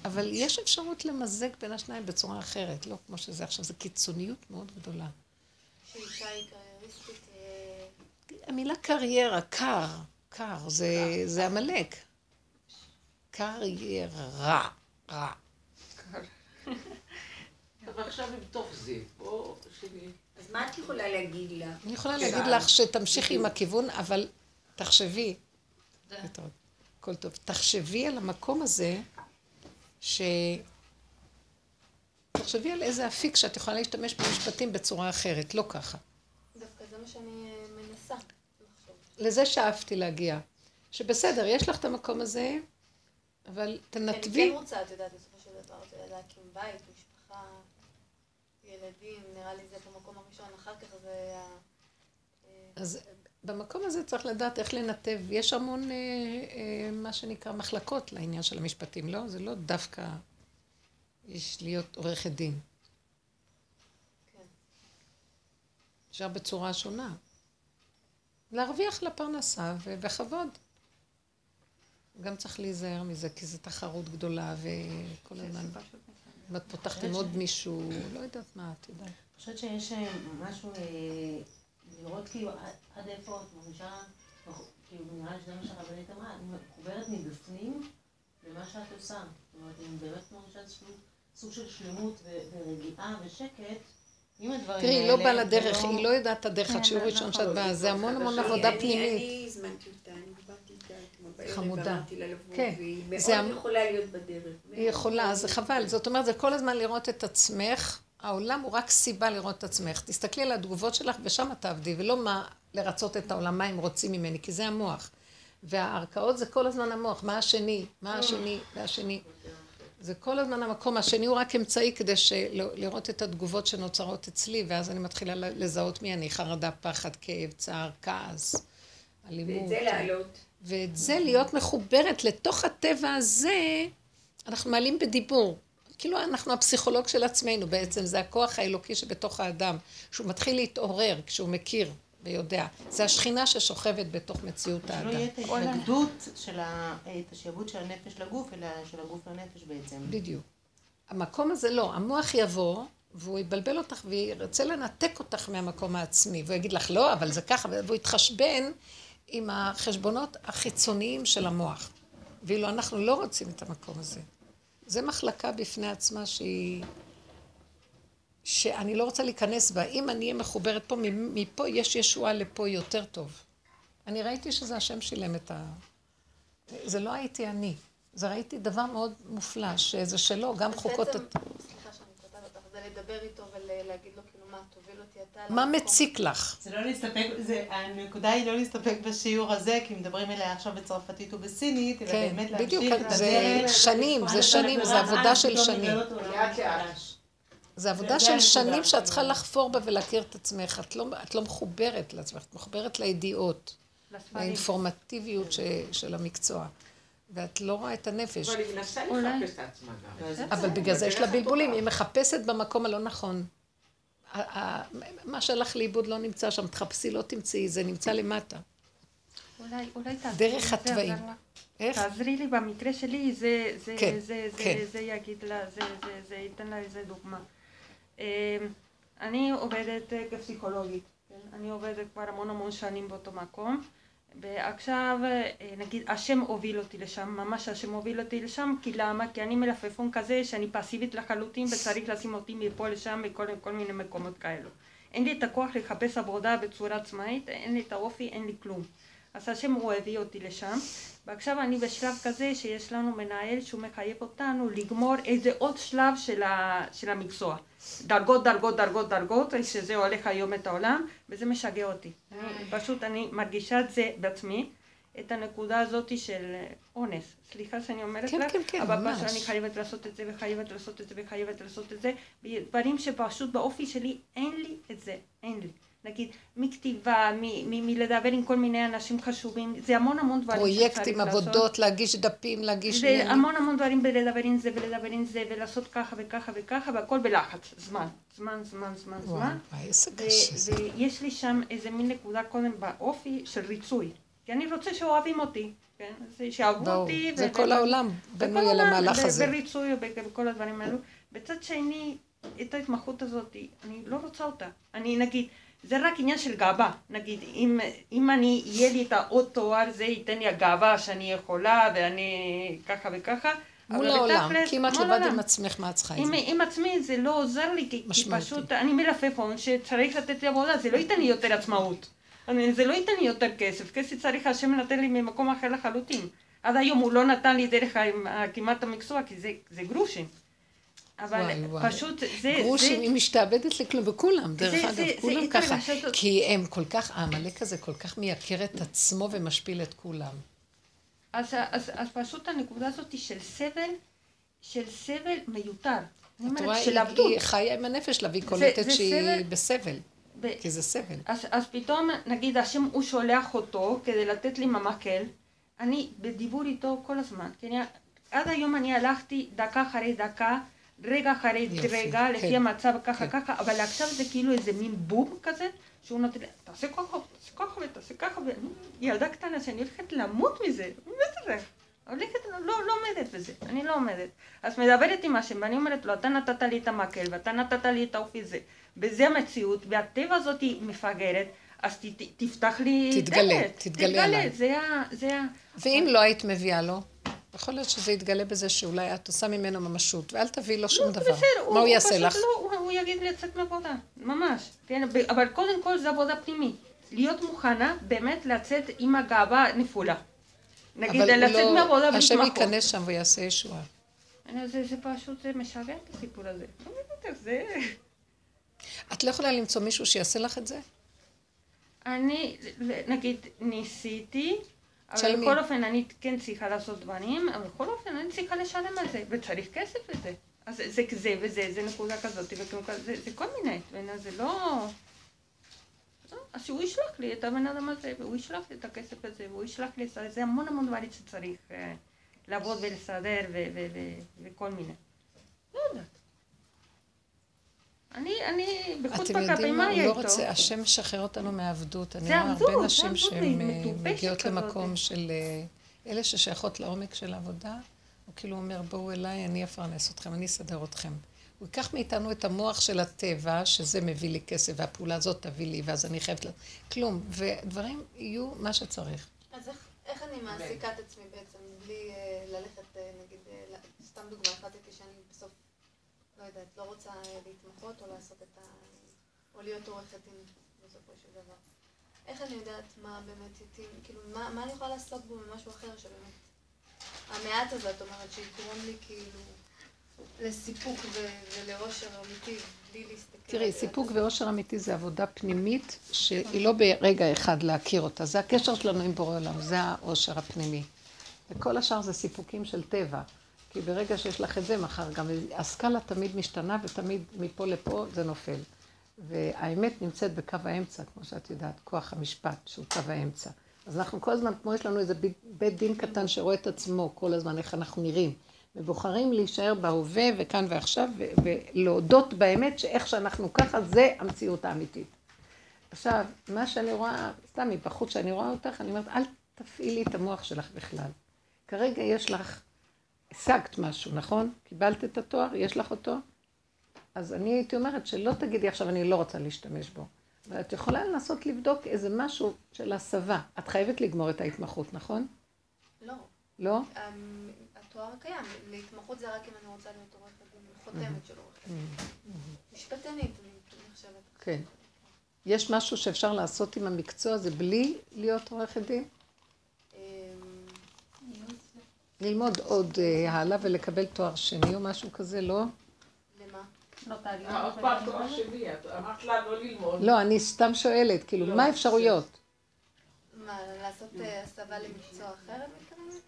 אבל יש אפשרות למזג בין השניים בצורה אחרת, לא כמו שזה עכשיו, זו קיצוניות מאוד גדולה. שאישה היא המילה קריירה, קר, קר, זה, זה עמלק. קריירה, רע. אבל עכשיו עם תוך זה, בוא שני. אז מה את יכולה להגיד לה? אני יכולה להגיד לך שתמשיכי עם הכיוון, אבל תחשבי, הכל טוב, תחשבי על המקום הזה, ש... תחשבי על איזה אפיק שאת יכולה להשתמש במשפטים בצורה אחרת, לא ככה. דווקא זה מה שאני. לזה שאפתי להגיע. שבסדר, יש לך את המקום הזה, אבל תנתבי... אני כן רוצה, את יודעת, בסופו של דבר, להקים בית, משפחה, ילדים, נראה לי זה במקום הראשון, אחר כך זה אז במקום הזה צריך לדעת איך לנתב. יש המון, אה, אה, מה שנקרא, מחלקות לעניין של המשפטים, לא? זה לא דווקא יש להיות עורכת דין. כן. אפשר בצורה שונה. להרוויח לפרנסה ובכבוד. גם צריך להיזהר מזה, כי זו תחרות גדולה וכל הזמן... אם את פותחת עם עוד מישהו, לא יודעת מה, את יודעת. אני חושבת שיש אה, משהו, אה, לראות כאילו עד- איפה את מרגישה, כאילו נראה לי שזה מה שהרבנית אמרה, את מחוברת מבפנים למה שאת עושה. זאת אומרת, אם באמת מרגישה איזשהו סוג של שלמות ורגיעה ושקט, הדברים תראי, היא. לא באה לדרך, ולא- היא לא יודעת את הדרך, כן, עד שיעור לא, ראשון נכון. שאת באה, זה המון המון עבודה פנימית. אני הזמנתי אותה, אני דיברתי איתה אתמול בערב, חמודה. ואמרתי לה לבוא, כן. והיא זה מאוד יכולה להיות בדרך. היא יכולה, זה חבל. זאת אומרת, זה כל הזמן לראות את עצמך. העולם הוא רק סיבה לראות את עצמך. תסתכלי על התגובות שלך ושם תעבדי, ולא מה לרצות את העולם, מה הם רוצים ממני, כי זה המוח. והערכאות זה כל הזמן המוח, מה השני, מה השני, והשני. זה כל הזמן המקום, השני הוא רק אמצעי כדי לראות את התגובות שנוצרות אצלי, ואז אני מתחילה לזהות מי אני, חרדה, פחד, כאב, צער, כעס, אלימות. ואת זה להעלות. ואת זה להיות מחוברת לתוך הטבע הזה, אנחנו מעלים בדיבור. כאילו אנחנו הפסיכולוג של עצמנו בעצם, זה הכוח האלוקי שבתוך האדם, שהוא מתחיל להתעורר כשהוא מכיר ויודע. זה השכינה ששוכבת בתוך מציאות שלא האדם. יהיה את ההתנגדות של ה... את השעבוד של הנפש לגוף, אלא של הגוף לנפש בעצם. בדיוק. המקום הזה לא, המוח יבוא, והוא יבלבל אותך וירצה לנתק אותך מהמקום העצמי, והוא יגיד לך לא, אבל זה ככה, והוא יתחשבן עם החשבונות החיצוניים של המוח. ואילו אנחנו לא רוצים את המקום הזה. זה מחלקה בפני עצמה שהיא... שאני לא רוצה להיכנס בה. אם אני אהיה מחוברת פה, מפה יש ישועה לפה יותר טוב. אני ראיתי שזה השם שילם את ה... זה לא הייתי אני. זה ראיתי דבר מאוד מופלא, שזה שלו, גם חוקות... בעצם, סליחה שאני קוטעת אותך, זה לדבר איתו ולהגיד לו כאילו מה, תוביל אותי אתה. מה למקום." מציק לך? זה לא להסתפק, זה, הנקודה היא לא להסתפק בשיעור הזה, כי מדברים אליה עכשיו בצרפתית ובסינית, אלא כן, באמת בדיוק, להמשיך את זה הדרך. שנים, זה שנים, זה עבודה של פתאום שנים. עולם לאט לאט. זה עבודה של. שנים שאת צריכה לחפור בה ולהכיר את עצמך. את לא, את לא מחוברת לעצמך, את מחוברת לידיעות, לאינפורמטיביות ש, של המקצוע. ואת לא רואה את הנפש. אבל היא מנסה אולי. לחפש את עצמה גם. אבל בגלל זה יש לה בלבולים. היא מחפשת במקום הלא נכון. מה שהלך לאיבוד לא נמצא שם, תחפשי, לא תמצאי, זה נמצא למטה. אולי, אולי תעזרי דרך התוואים. איך? תעזרי לי במקרה שלי, זה, זה, כן, זה, זה, כן. זה יגיד לה, זה, זה, זה ייתן לה איזה דוגמה. אמ, אני עובדת אה, כפסיכולוגית, כן? אני עובדת כבר המון המון שנים באותו מקום, ועכשיו אה, נגיד השם הוביל אותי לשם, ממש השם הוביל אותי לשם, כי למה? כי אני מלפפון כזה שאני פסיבית לחלוטין וצריך לשים אותי מפה לשם בכל כל מיני מקומות כאלו. אין לי את הכוח לחפש עבודה בצורה עצמאית, אין לי את האופי, אין לי כלום. אז השם הוא הביא אותי לשם, ועכשיו אני בשלב כזה שיש לנו מנהל שהוא מחייב אותנו לגמור איזה עוד שלב של, ה, של המקצוע. דרגות, דרגות, דרגות, דרגות, שזה הולך היום את העולם, וזה משגע אותי. אני, פשוט אני מרגישה את זה בעצמי, את הנקודה הזאת של אה, אונס. סליחה שאני אומרת כן, לך, כן, כן, אבל ממש. אני חייבת לעשות את זה, וחייבת לעשות את זה, וחייבת לעשות את זה, דברים שפשוט באופי שלי אין לי את זה, אין לי. נגיד, מכתיבה, מ- מלדבר עם כל מיני אנשים חשובים, זה המון המון דברים פרויקטים, שצריך לעשות. עבודות, להגיש דפים, להגיש... זה עניינים. המון המון דברים בלדבר עם זה ולדבר עם זה ולעשות ככה וככה וככה והכל בלחץ, זמן, זמן, זמן, זמן, וואו, זמן. איזה קשה זה. ויש לי שם איזה מין נקודה קודם באופי של ריצוי, כי אני רוצה שאוהבים אותי, כן? שאהבו אותי. זה ו- כל ו- העולם בנוי על המהלך ב- הזה. בריצוי ובכל הדברים האלו. בצד שני, את ההתמחות הזאת, אני לא רוצה אותה. אני נגיד, זה רק עניין של גאווה. נגיד, אם, אם אני, יהיה לי את העוד תואר, זה ייתן לי הגאווה שאני יכולה ואני ככה וככה. מול העולם, בתכלס, כי אם את לבד. עם עצמך, מה את צריכה את זה? עם עצמי זה לא עוזר לי, כי, כי. פשוט אני מלפפון שצריך לתת לי עבודה, זה לא ייתן לי יותר עצמאות. אני, זה לא ייתן לי יותר כסף, כסף צריך השם לתת לי ממקום אחר לחלוטין. עד היום הוא לא נתן לי דרך כמעט המקצוע, כי זה, זה גרושים. אבל וואי, וואי. פשוט זה... גרושים, זה, היא משתעבדת לכלום, וכולם, דרך זה- אגב, זה- כולם זה ככה. התרגשות- כי הם כל כך, העמלק הזה כל כך מייקר את עצמו ומשפיל את כולם. אז, אז, אז פשוט הנקודה הזאת של סבל, של סבל מיותר. את רואה, של היא- עבדות. היא חיה עם הנפש שלה, והיא זה- קולטת זה שהיא סבל. בסבל, ב- כי זה סבל. אז, אז פתאום, נגיד, השם הוא שולח אותו כדי לתת לי ממקל, אני בדיבור איתו כל הזמן. כי אני, עד היום אני הלכתי דקה אחרי דקה, רגע אחרי יופי, רגע, לפי כן, המצב ככה כן. ככה, אבל עכשיו זה כאילו איזה מין בום כזה, שהוא נותן תעשה ככה, תעשה ככה ותעשה ככה, ואני ילדה קטנה שאני הולכת למות מזה, בטח. הולכת, לא, לא עומדת בזה, אני לא עומדת. אז מדברת עם השם, ואני אומרת לו, אתה נתת לי את המקל, ואתה נתת לי את האופי הזה, וזה המציאות, והטבע הזאת היא מפגרת, אז ת, ת, תפתח לי תתגלה, דלת. תתגלה עליי. זה ה... זה ה... ואם לא היית מביאה לו, יכול להיות שזה יתגלה בזה שאולי את עושה ממנו ממשות, ואל תביאי לו שום דבר. מה הוא יעשה לך? לא, הוא, הוא יגיד לצאת מעבודה, ממש. כן, אבל קודם כל זה עבודה פנימית. להיות מוכנה באמת לצאת עם הגאווה נפולה. נגיד, לצאת לא- מעבודה בלי השם. ייכנס שם ויעשה ישועה. זה, זה פשוט, זה משגע את הסיפור הזה. לא. את לא יכולה למצוא מישהו שיעשה לך את זה? אני, נגיד, ניסיתי, אבל. בכל אופן אני כן צריכה לעשות דברים, אבל בכל אופן אני צריכה לשלם על זה, וצריך כסף לזה. אז זה זה זה וזה, זה נקודה כזאת, כזה, זה, זה כל מיני, זה לא... לא, אז שהוא ישלח לי את הבן אדם הזה, והוא ישלח לי את הכסף הזה, והוא ישלח לי, את זה זה המון המון דברים שצריך אה, לעבוד ולסדר וכל מיני. לא יודעת. אני, בחוץ אתם יודעים בקפים, מה? הוא לא איתו? רוצה, השם משחרר אותנו מעבדות. אני זה רואה עבדות, הרבה זה נשים שהן אה, מגיעות כזאת. למקום של אה, אלה ששייכות לעומק של העבודה, הוא כאילו אומר, בואו אליי, אני אפרנס אתכם, אני אסדר אתכם. הוא ייקח מאיתנו את המוח של הטבע, שזה מביא לי כסף, והפעולה הזאת תביא לי, ואז אני חייבת... ל... כלום. ודברים יהיו מה שצריך. אז איך, איך אני מעסיקה את עצמי בעצם, בלי אה, ללכת, אה, נגיד, אה, סתם דוגמא, החלטתי לא יודעת, לא רוצה אה, להתמחות או לעשות את ה... או להיות עורכת דין בסופו של דבר. איך אני יודעת מה באמת איתי, כאילו, מה, מה אני יכולה לעשות בו ממשהו אחר שבאמת... המעט הזה, את אומרת, שיגרום לי כאילו לסיפוק ו- ולאושר אמיתי, בלי להסתכל... תראי. סיפוק ואושר אמיתי זה עבודה פנימית, שהיא לא ברגע אחד להכיר אותה. זה הקשר שלנו עם בורא עולם, זה האושר הפנימי. וכל השאר זה סיפוקים של טבע. כי ברגע שיש לך את זה, מחר גם הסקאלה תמיד משתנה, ותמיד מפה לפה זה נופל. והאמת נמצאת בקו האמצע, כמו שאת יודעת, כוח המשפט, שהוא קו האמצע. אז אנחנו כל הזמן, כמו יש לנו איזה בית, דין קטן שרואה את עצמו כל הזמן, איך אנחנו נראים. ובוחרים להישאר בהווה וכאן ועכשיו, ולהודות באמת שאיך שאנחנו ככה, זה המציאות האמיתית. עכשיו, מה שאני רואה, סתם מבחוץ שאני רואה אותך, אני אומרת, אל תפעילי את המוח שלך בכלל. כרגע יש לך, השגת משהו, נכון? קיבלת את התואר, יש לך אותו? אז אני הייתי אומרת שלא תגידי עכשיו, אני לא רוצה להשתמש בו. אבל את יכולה לנסות לבדוק איזה משהו של הסבה. את חייבת לגמור את ההתמחות, נכון? לא. לא? אמ, התואר קיים, להתמחות זה רק אם אני רוצה להיות עורכת דין, חותמת של עורכת דין. משפטנית, אני נחשבת. כן. יש משהו שאפשר לעשות עם המקצוע הזה בלי להיות עורכת דין? ללמוד עוד אה, הלאה ולקבל תואר שני או משהו כזה, לא? למה? אה, עוד פעם תואר שני, את אמרת לה לא ללמוד. לא, אני סתם שואלת, כאילו, לא, מה האפשרויות? מה, לעשות אה, הסבה למקצוע אחר, את מתכוונת?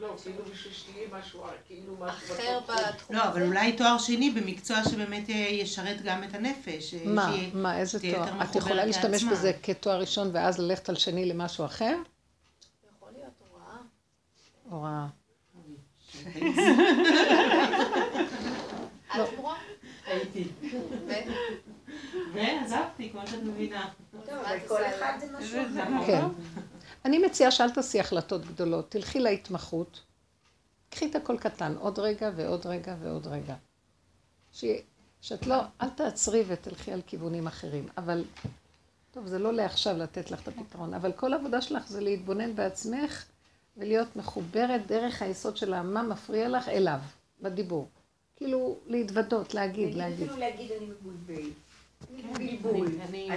לא, כאילו בשביל שתהיה משהו, כאילו משהו אחר בתחום. לא? אבל אולי תואר שני במקצוע שבאמת אה, ישרת גם את הנפש. אה, מה, מה, איזה תואר? את יכולה להשתמש. בזה כתואר ראשון ואז ללכת על שני למשהו אחר? את? הייתי. ועזבתי, כמו שאת מבינה. טוב, כל? אחד זה משהו אחר. כן. אני מציעה שאל תעשי החלטות גדולות, תלכי להתמחות, קחי את הכל קטן, עוד רגע ועוד רגע ועוד רגע. ש... שאת לא, אל תעצרי ותלכי על כיוונים אחרים, אבל, טוב, זה לא לעכשיו לתת לך את הפתרון, אבל כל העבודה שלך זה להתבונן בעצמך ולהיות מחוברת דרך היסוד של מה מפריע לך אליו, בדיבור. כאילו, להתוודות, להגיד, להגיד. אפילו להגיד אני מבולבל. בלבול.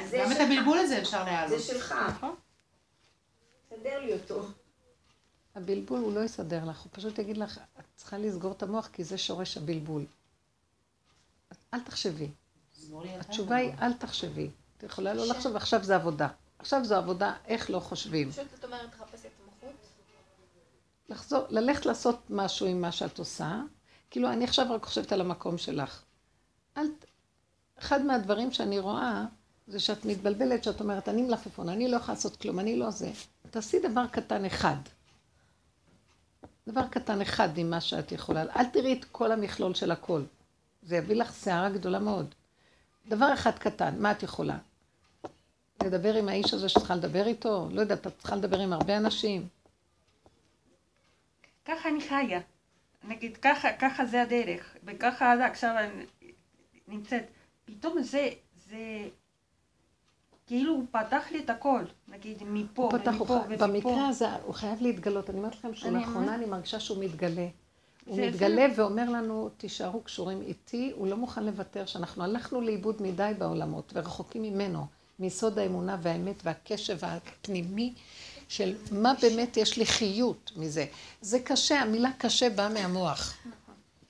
זה גם את. הבלבול הזה אפשר זה להעלות. שלך. נכון. סדר לי אותו. הבלבול הוא לא יסדר לך, הוא פשוט יגיד לך, את צריכה לסגור את המוח כי זה שורש הבלבול. אל תחשבי. התשובה היא, אל תחשבי. את יכולה לא לחשוב, עכשיו זה עבודה. עכשיו זו עבודה, איך לא חושבים. פשוט את אומרת לחפש התמחות? לחזור, ללכת לעשות משהו עם מה שאת עושה, כאילו, אני עכשיו רק חושבת על המקום שלך. אל... אחד מהדברים שאני רואה, זה שאת מתבלבלת, שאת אומרת, אני מלפפון, אני לא יכולה לעשות כלום, אני לא זה. תעשי דבר קטן אחד. דבר קטן אחד ממה שאת יכולה. אל תראי את כל המכלול של הכל. זה יביא לך סערה גדולה מאוד. דבר אחד קטן, מה את יכולה? לדבר עם האיש הזה שצריכה לדבר איתו? לא יודעת, את צריכה לדבר עם הרבה אנשים. ככה אני חיה. נגיד, ככה, ככה זה הדרך, וככה עכשיו אני נמצאת. פתאום זה, זה כאילו הוא פתח לי את הכל, נגיד, מפה הוא פתח, ומפה הוא, ומפה. במקרה הזה הוא חייב להתגלות. אני אומרת לכם אני שלאחרונה אומרת- אני מרגישה שהוא מתגלה. הוא זה- מתגלה ואומר לנו, תישארו קשורים איתי, הוא לא מוכן לוותר, שאנחנו הלכנו לאיבוד מדי בעולמות ורחוקים ממנו, מיסוד האמונה והאמת והקשב הפנימי של מה באמת יש לי חיות מזה. זה קשה, המילה קשה באה מהמוח.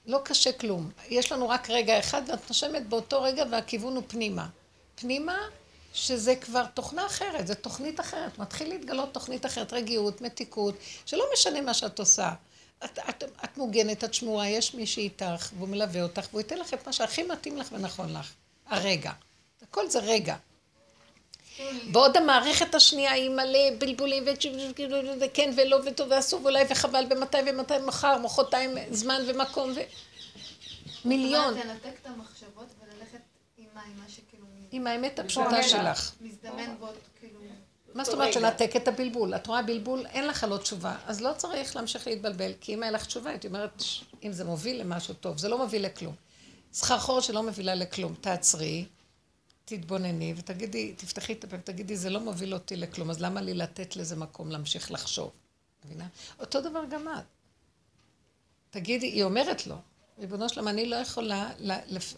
לא קשה כלום. יש לנו רק רגע אחד ואת נושמת באותו רגע והכיוון הוא פנימה. פנימה שזה כבר תוכנה אחרת, זו תוכנית אחרת. מתחיל להתגלות תוכנית אחרת, רגיעות, מתיקות, שלא משנה מה שאת עושה. את, את, את מוגנת, את שמורה, יש מי שאיתך, והוא מלווה אותך, והוא ייתן לך את מה שהכי מתאים לך ונכון לך. הרגע. הכל זה רגע. בעוד המערכת השנייה היא מלא בלבולים וכן ולא וטוב ואסור ואולי וחבל ומתי ומתי מחר, מחרתיים, זמן ומקום ו... מיליון. זאת אומרת, לנתק את המחשבות וללכת עם מה, עם מה שכאילו עם האמת הפשוטה. שלך. מזדמן בו, כאילו... מה זאת אומרת שנתק את הבלבול? את רואה בלבול, אין לך לא תשובה, אז לא צריך להמשיך להתבלבל, כי אם היה לך תשובה, הייתי אומרת, "ש- אם זה מוביל למשהו טוב, זה לא מוביל לכלום. סחרחורת שלא מובילה לכלום, תעצרי, תתבונני ותגידי, תפתחי את הפה ותגידי, זה לא מוביל אותי לכלום, אז למה לי לתת לזה מקום להמשיך לחשוב? מבינה? אותו דבר גם את. תגידי, היא אומרת לו, ריבונו שלום, אני לא יכולה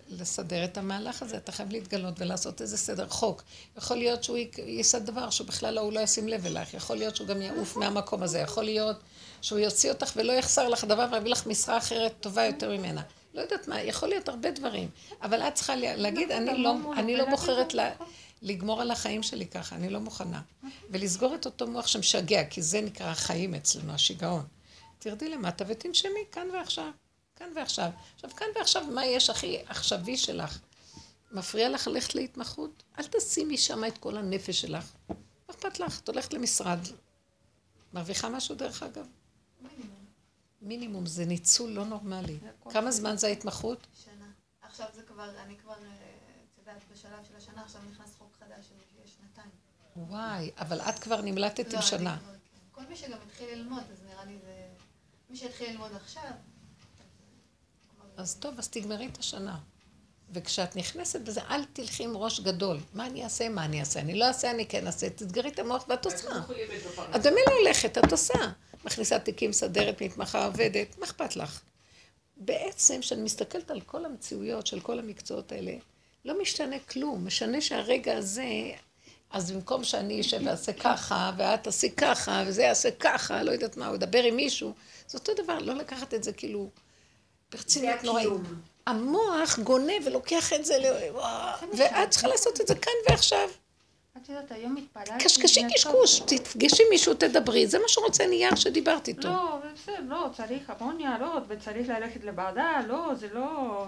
לסדר את המהלך הזה, אתה חייב להתגלות ולעשות איזה סדר חוק. יכול להיות שהוא יישא דבר שבכלל הוא לא ישים לב אלייך, יכול להיות שהוא גם יעוף מהמקום הזה, יכול להיות שהוא יוציא אותך ולא יחסר לך דבר ויביא לך משרה אחרת טובה יותר ממנה. לא יודעת מה, יכול להיות הרבה דברים, אבל את צריכה לה- להגיד, אני לא, אני לא בוחרת לה- לגמור על החיים שלי ככה, אני לא מוכנה. ולסגור את אותו מוח שמשגע, כי זה נקרא החיים אצלנו, השיגעון. תרדי למטה ותנשמי כאן ועכשיו. כאן ועכשיו. עכשיו, כאן ועכשיו, מה יש הכי עכשווי שלך? מפריע לך ללכת להתמחות? אל תשימי שם את כל הנפש שלך. מה אכפת לך? את הולכת למשרד. מרוויחה משהו דרך אגב? מינימום. זה ניצול לא נורמלי. כמה זמן זה ההתמחות? שנה. עכשיו זה כבר, אני כבר, אה, את יודעת, בשלב של השנה, עכשיו נכנס חוק חדש של שנתיים. וואי, אבל את כבר נמלטת לא, עם שנה. כן. כל מי שגם התחיל ללמוד, אז נראה לי זה... מי שהתחיל ללמוד עכשיו, אז טוב, אז תגמרי את השנה. וכשאת נכנסת בזה, אל תלכי עם ראש גדול. מה אני אעשה, מה אני אעשה? אני לא אעשה, אני כן אעשה. תסגרי את המוח ואת עושה. את במילא הולכת, את עושה. מכניסה תיקים, מסדרת, מתמחה, עובדת, מה אכפת לך? בעצם, כשאני מסתכלת על כל המציאויות של כל המקצועות האלה, לא משתנה כלום. משנה שהרגע הזה, אז במקום שאני אשב ואעשה ככה, ואת תעשי ככה, וזה יעשה ככה, לא יודעת מה, הוא ידבר עם מישהו, זה אותו דבר, לא לקחת את זה כאילו ברצינות נוראית. המוח גונב ולוקח את זה, ל- ואת צריכה לעשות את זה כאן ועכשיו. את יודעת, היום התפללתי... קשקשי קשקוש, תפגשי מישהו, תדברי, זה מה שרוצה נייר שדיברת איתו. לא, בסדר, לא, צריך המון ניירות וצריך ללכת לוועדה, לא, זה לא...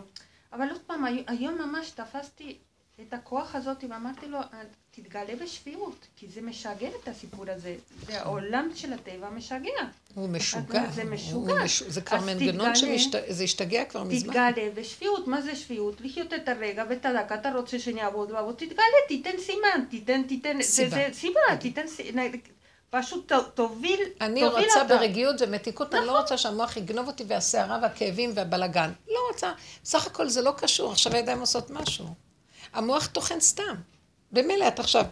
אבל עוד פעם, הי- היום ממש תפסתי את הכוח הזאת ואמרתי לו, "אה, תתגלה בשפיות, כי זה משגע את הסיפור הזה. זה העולם של הטבע משגע. הוא משוגע. זה משוגע. מש- זה כבר מנגנון. שזה השתגע כבר מזמן. תתגלה בשפיות, מה זה שפיות? לחיות את הרגע ואת הדקה, אתה רוצה שאני אעבוד ואעבוד, תתגלה, תיתן סימן, תיתן, תיתן, זה- סיבה. זה סיבה, תיתן, ס- נ- פשוט ת- תוביל, אני תוביל רוצה אותה. ברגיעות ומתיקות, אני לא רוצה שהמוח יגנוב אותי והסערה והכאבים והבלגן. לא רוצה. בסך הכל זה לא קשור, עכשיו הידיים עושות משהו. המוח טוחן סתם. במילא את עכשיו,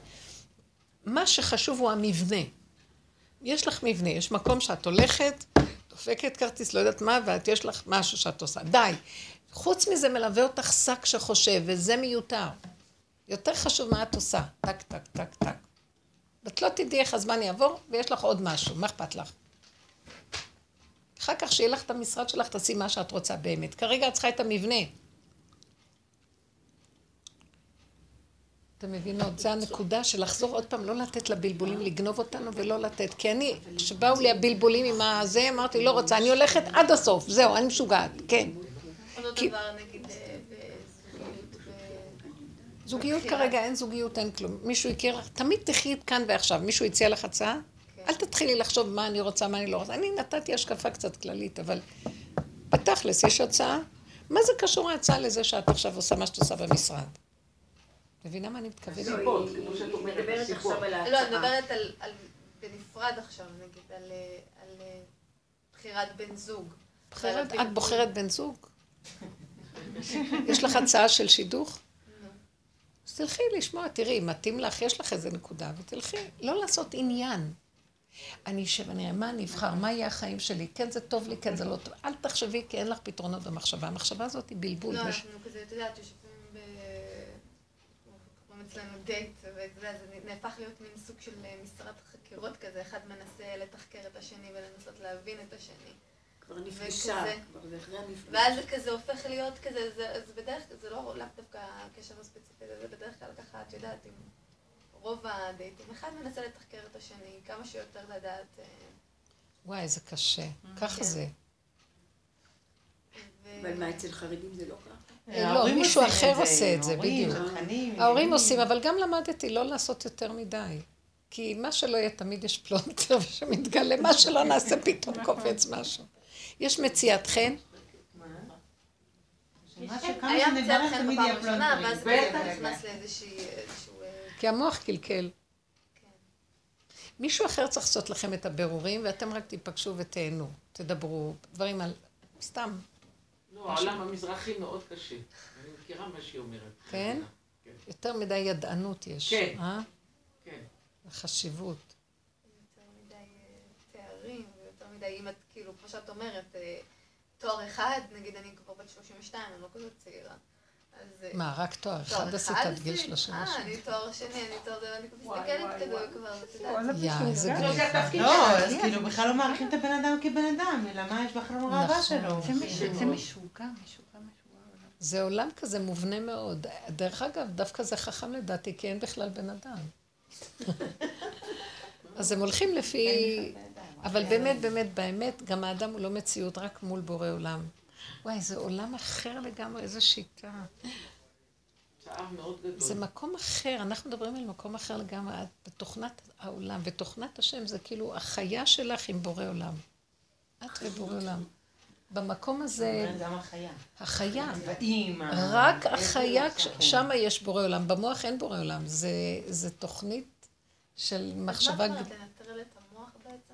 מה שחשוב הוא המבנה. יש לך מבנה, יש מקום שאת הולכת, דופקת כרטיס, לא יודעת מה, ואת יש לך משהו שאת עושה. די. חוץ מזה מלווה אותך שק שחושב, וזה מיותר. יותר חשוב מה את עושה. טק, טק, טק, טק. ואת לא תדעי איך הזמן יעבור, ויש לך עוד משהו, מה אכפת לך? אחר כך שיהיה לך את המשרד שלך, תעשי מה שאת רוצה באמת. כרגע את צריכה את המבנה. אתם מבינות? זה הנקודה של לחזור עוד פעם, לא לתת לבלבולים לגנוב אותנו ולא לתת. כי אני, כשבאו לי הבלבולים עם הזה, אמרתי, לא רוצה, אני הולכת עד הסוף, זהו, אני משוגעת, כן. אותו דבר נגיד אה. זוגיות. כרגע אין זוגיות, אין כלום. מישהו הכיר לך, תמיד תחי כאן ועכשיו. מישהו הציע לך הצעה? כן. אל תתחילי לחשוב מה אני רוצה, מה אני לא רוצה. אני נתתי השקפה קצת כללית, אבל בתכלס יש הצעה. מה זה קשור ההצעה לזה שאת עכשיו עושה מה שאת עושה במשרד? מבינה מה אני מתכוונת? הסיבות, היא- כמו שאת אומרת, הסיבות. לא, אני מדברת על, על בנפרד עכשיו, נגיד, על, אה, על אה, בחירת בן זוג. בחירת, את. בוחרת בן זוג? יש לך הצעה של שידוך? נו. אז תלכי לשמוע, תראי, מתאים לך, יש לך איזה נקודה, ותלכי. לא לעשות עניין. אני אשב, אני אראה מה אני אבחר, מה יהיה החיים שלי, כן זה טוב לי, כן זה לא טוב. אל תחשבי, כי אין לך פתרונות במחשבה. המחשבה הזאת היא בלבול. לא, אנחנו כזה, את יודעת, יושבים אצלנו דייט, ואתה יודע, זה נהפך להיות מין סוג של אה, משרד חקירות כזה, אחד מנסה לתחקר את השני ולנסות להבין את השני. כבר נפגשה. כבר זה אחרי המפגש. ואז זה כזה הופך להיות כזה, זה, זה בדרך כלל, זה לא לאו דווקא הקשר הספציפי, הזה, זה בדרך כלל ככה, את יודעת, עם רוב הדייטים, אחד מנסה לתחקר את השני, כמה שיותר לדעת. אה, וואי, זה קשה. ככה כן. זה. אבל מה, אצל חרדים זה לא ככה? לא, ההורים מישהו אחר עושה את זה, בדיוק. ההורים. עושים, אבל גם למדתי לא לעשות יותר מדי. כי מה שלא יהיה, תמיד יש פלונטר שמתגלה, מה שלא נעשה פתאום קופץ משהו. יש מציאת חן, מה היה מציאת חן בפעם הראשונה. ואז. זה נכנס לאיזושהי... איזשהו, אה, כי המוח קלקל. כן. מישהו אחר צריך לעשות לכם את הבירורים, ואתם רק תיפגשו ותהנו, תדברו, דברים על... סתם, לא, העולם המזרחי מאוד קשה. אני מכירה מה שהיא אומרת. כן? כן. יותר מדי ידענות יש. כן. אה? כן. חשיבות. יותר מדי אה, תארים, ויותר מדי, אם את, כאילו, כמו שאת אומרת, אה, תואר אחד, נגיד אני כבר בת 32, אני לא כזאת צעירה. אז... אה, מה, רק תואר אחד עשית עד גיל עשיתי? 36? אה, אני תואר שני, אני תואר זה, אני מסתכלת כזה. כבר, את יודעת. יא, איזה לא, לא. אז כאילו בכלל לא מעריכים את הבן אדם כבן אדם, אלא מה יש בחלום הראווה נכון. שלו. זה מש- זה משוגע, משוגע, משוגע. זה עולם כזה מובנה מאוד. דרך אגב, דווקא זה חכם לדעתי, כי אין בכלל בן אדם. אז הם הולכים לפי... אבל באמת, באמת, באמת, גם האדם הוא לא מציאות, רק מול בורא עולם. וואי, זה עולם אחר לגמרי, איזה שיטה. זה מקום אחר, אנחנו מדברים על מקום אחר לגמרי, את בתוכנת העולם, ותוכנת השם זה כאילו החיה שלך עם בורא עולם. את ובורא עולם. במקום הזה, גם החיה. החיה, רק החיה, שם יש בורא עולם, במוח אין בורא עולם, זה, זה תוכנית של מחשבה... אז מה את אומרת, לנטרל את המוח בעצם?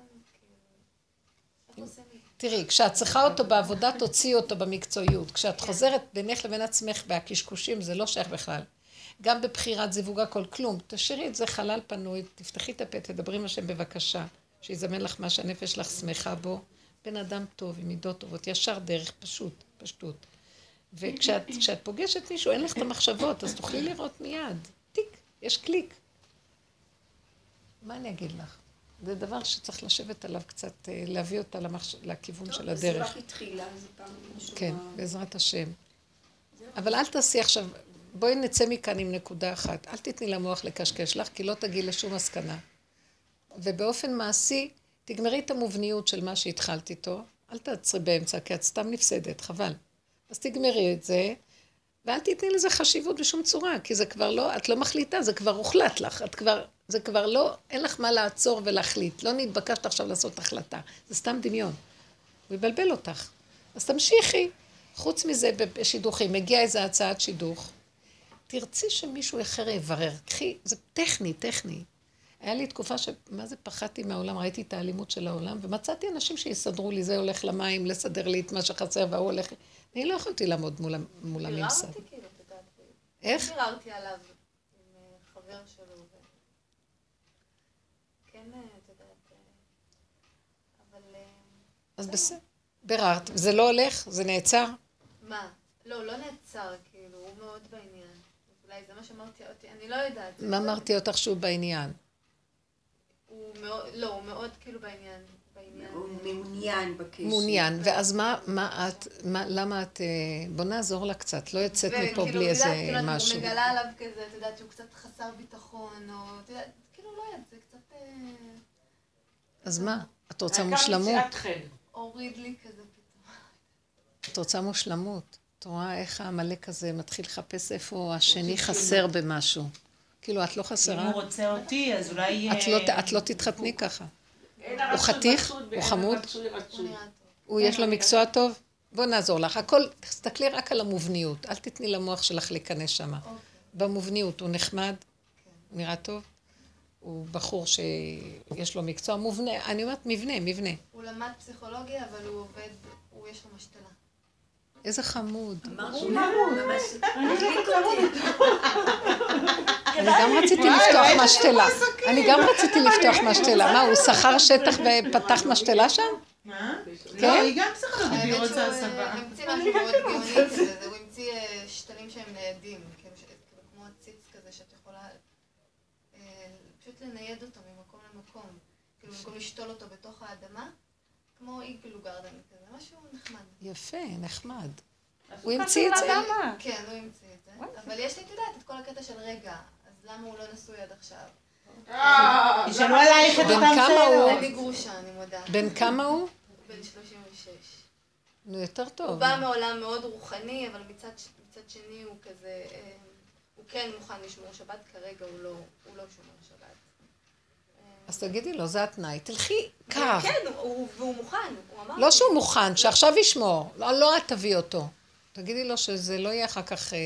איך עושים את זה? תראי, כשאת צריכה אותו בעבודה, תוציאי אותו במקצועיות. כשאת חוזרת בינך לבין עצמך בהקשקושים, זה לא שייך בכלל. גם בבחירת זיווג הכל, כלום. תשאירי את זה חלל פנוי, תפתחי את הפה, תדברי עם השם בבקשה, שיזמן לך מה שהנפש שלך שמחה בו. בן אדם טוב, עם מידות טובות, ישר דרך, פשוט, פשטות. וכשאת כשאת פוגשת מישהו, אין לך את המחשבות, אז תוכלי לראות מיד. טיק, יש קליק. מה אני אגיד לך? זה דבר שצריך לשבת עליו קצת, אה, להביא אותה למחש... לכיוון של טוב, זה הדרך. רק התחילה, זה פעם ראשונה. כן, בעזרת השם. אבל אל תעשי עכשיו, בואי נצא מכאן עם נקודה אחת. אל תתני למוח לקשקש לך, כי לא תגיעי לשום מסקנה. ובאופן מעשי, תגמרי את המובניות של מה שהתחלת איתו. אל תעצרי באמצע, כי את סתם נפסדת, חבל. אז תגמרי את זה, ואל תתני לזה חשיבות בשום צורה, כי זה כבר לא, את לא מחליטה, זה כבר הוחלט לך. את כבר, זה כבר לא, אין לך מה לעצור ולהחליט. לא נתבקשת עכשיו לעשות החלטה. זה סתם דמיון. הוא יבלבל אותך. אז תמשיכי. חוץ מזה, בשידוכים, מגיעה איזו הצעת שידוך, תרצי שמישהו אחר יברר. קחי, זה טכני, טכני. היה לי תקופה שמה זה פחדתי מהעולם, ראיתי את האלימות של העולם, ומצאתי אנשים שיסדרו לי, זה הולך למים, לסדר לי את מה שחסר, והוא הולך... אני לא יכולתי לעמוד מול, מול הממסד. ביררתי כאילו, את יודעת. איך? ביררתי עליו עם אה, חבר שלו. ו- כן, אה, את יודעת. אה, אבל... אה, אז בסדר. ביררת. זה לא הולך? זה נעצר? מה? לא, לא נעצר, כאילו, הוא מאוד בעניין. אולי זה מה שמרתיע אותי, אני לא יודעת. מה מרתיע אותך שהוא בעניין? הוא מאוד, לא, הוא מאוד כאילו בעניין. הוא מעוניין בקשר. מעוניין. ואז מה, מה את, מה, למה את... אה, בוא נעזור לה קצת, לא יוצאת מפה וכאילו, בלי את איזה יודעת, כאילו, משהו. אני מגלה עליו כזה, את יודעת, שהוא קצת חסר ביטחון, או... את יודעת, כאילו, לא יודעת, זה קצת אה, אז מה? את רוצה העיקר מושלמות? הוריד לי כזה פתאום. את רוצה מושלמות. את רואה איך העמלק הזה מתחיל לחפש איפה השני חסר במשהו. כאילו, את לא אם חסרה? הוא רוצה אותי, אז אולי... את לא, את לא תתחתני ככה. הוא חתיך? הוא חמוד? הוא יש לו מקצוע טוב? בוא נעזור לך. הכל, תסתכלי רק על המובניות. אל תתני למוח שלך להיכנס שם. אוקיי. במובניות, הוא נחמד, הוא נראה טוב. הוא בחור שיש לו מקצוע מובנה. אני אומרת מבנה, מבנה. הוא למד פסיכולוגיה, אבל הוא עובד, הוא יש לו משתלה. איזה חמוד. אני גם רציתי לפתוח משתלה. אני גם רציתי לפתוח משתלה. מה, הוא שכר שטח ופתח משתלה שם? מה? כן? לא, היא גם פסיכולוגית, והיא האמת רוצה הסבה. אה, המציא משהו מאוד גאוני כזה, הוא המציא אה, שתלים שהם ניידים, כאילו ש- כאילו כמו עציץ כזה שאת יכולה אה, פשוט לנייד אותו ממקום למקום, כאילו במקום לשתול אותו בתוך האדמה, כמו איגלו גרדן כזה, משהו נחמד. יפה, נחמד. אז הוא הוא המציא את זה? כן, הוא המציא את זה, אבל יש לי, את יודעת, את כל הקטע של רגע, אז למה הוא לא נשוי עד עכשיו? ישאלו עלייך את אותם שאלות. הוא? אני גרושה, אני מודה. בן כמה הוא? בן 36. נו, יותר הוא טוב. בא מעולם מאוד רוחני, אבל מצד, שני הוא כזה, אה, הוא כן מוכן לשמור שבת, כרגע הוא לא, הוא לא שומר שבת. אז תגידי לו, זה התנאי. תלכי קר. כן, הוא, והוא מוכן, הוא אמר לא. שהוא מוכן, שעכשיו ישמור. לא, לא את תביאי אותו. תגידי לו שזה לא יהיה אחר כך, אה,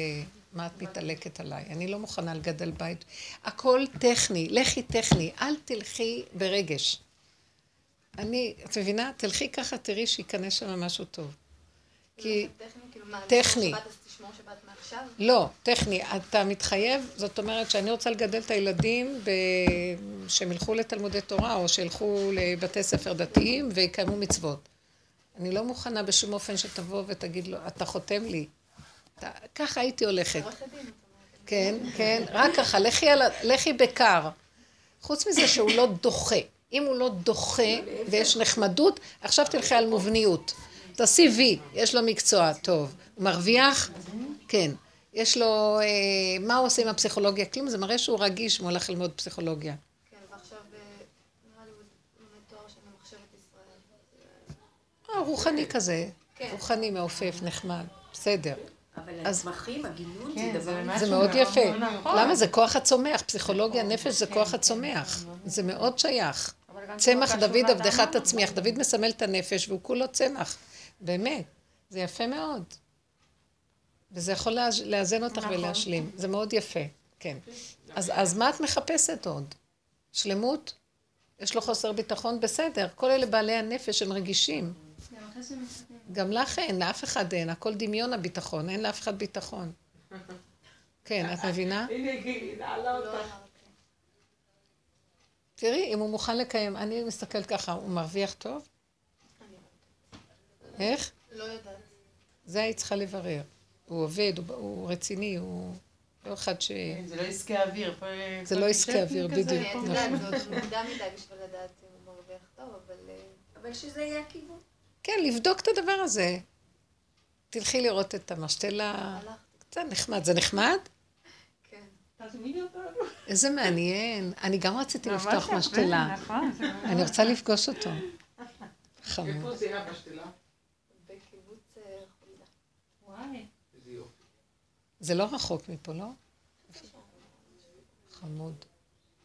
מה את מתעלקת עליי. אני לא מוכנה לגדל בית. הכל טכני, לכי טכני, אל תלכי ברגש. אני, את מבינה? תלכי ככה, תראי שייכנס שם משהו טוב. כי... טכני, כאילו מה, טכני. לשמור שבת, מעכשיו? לא, טכני. אתה מתחייב, זאת אומרת שאני רוצה לגדל את הילדים ב... שהם ילכו לתלמודי תורה, או שילכו לבתי ספר דתיים ויקיימו מצוות. אני לא מוכנה בשום אופן שתבוא ותגיד לו, אתה חותם לי. אתה... ככה הייתי הולכת. כן, כן, רק ככה, לכי, על... לכי בקר. חוץ מזה שהוא לא דוחה. אם הוא לא דוחה ויש נחמדות, עכשיו תלכי על מובניות. תעשי וי, יש לו מקצוע, טוב. הוא מרוויח? כן. יש לו, אה, מה הוא עושה עם הפסיכולוגיה? כלום, זה מראה שהוא רגיש, הוא הולך ללמוד פסיכולוגיה. כן, ועכשיו אה, נראה לי הוא לומד תואר של ישראל. אה, רוחני כזה. כן. רוחני, מעופף, נחמד. בסדר. אבל אז- הצמחים, הגינות, כן, זה דבר... ממש זה מאוד יפה. נכון. למה? זה כוח הצומח. פסיכולוגיה, נפש זה כוח הצומח. זה מאוד שייך. גם צמח לא דוד עבדך. תצמיח. דוד מסמל את הנפש והוא כולו צמח. באמת. זה יפה מאוד. וזה יכול לאז'- לאזן אותך נכון. ולהשלים. זה מאוד יפה, כן. אז, אז מה את מחפשת עוד? שלמות? יש לו חוסר ביטחון? בסדר. כל אלה בעלי הנפש הם רגישים. גם לך אין, לאף אחד אין. הכל דמיון הביטחון, אין לאף אחד ביטחון. כן, את מבינה? הנה גילי, נעלה אותך. תראי, אם הוא מוכן לקיים, אני מסתכלת ככה, הוא מרוויח טוב? איך? לא יודעת. זה היית צריכה לברר. הוא עובד, הוא, הוא רציני, הוא לא אחד ש... זה לא עסקי אוויר. זה לא עסקי אוויר, בדיוק. אני פה- יודעת, זה עוד מוקדם מדי בשביל לדעת אם הוא מרוויח טוב, אבל... אה, אבל שזה יהיה הכיוון. כן, לבדוק את הדבר הזה. תלכי לראות את המשתלה. קצת נחמד. זה נחמד? כן. איזה מעניין. אני גם רציתי לפתוח משתלה. נכון, זה אני רוצה לפגוש אותו. חמוד. איפה זה אבא שלה? בקיבוץ אה, חולדה. וואי. איזה יופי. זה לא רחוק מפה, לא? חמוד.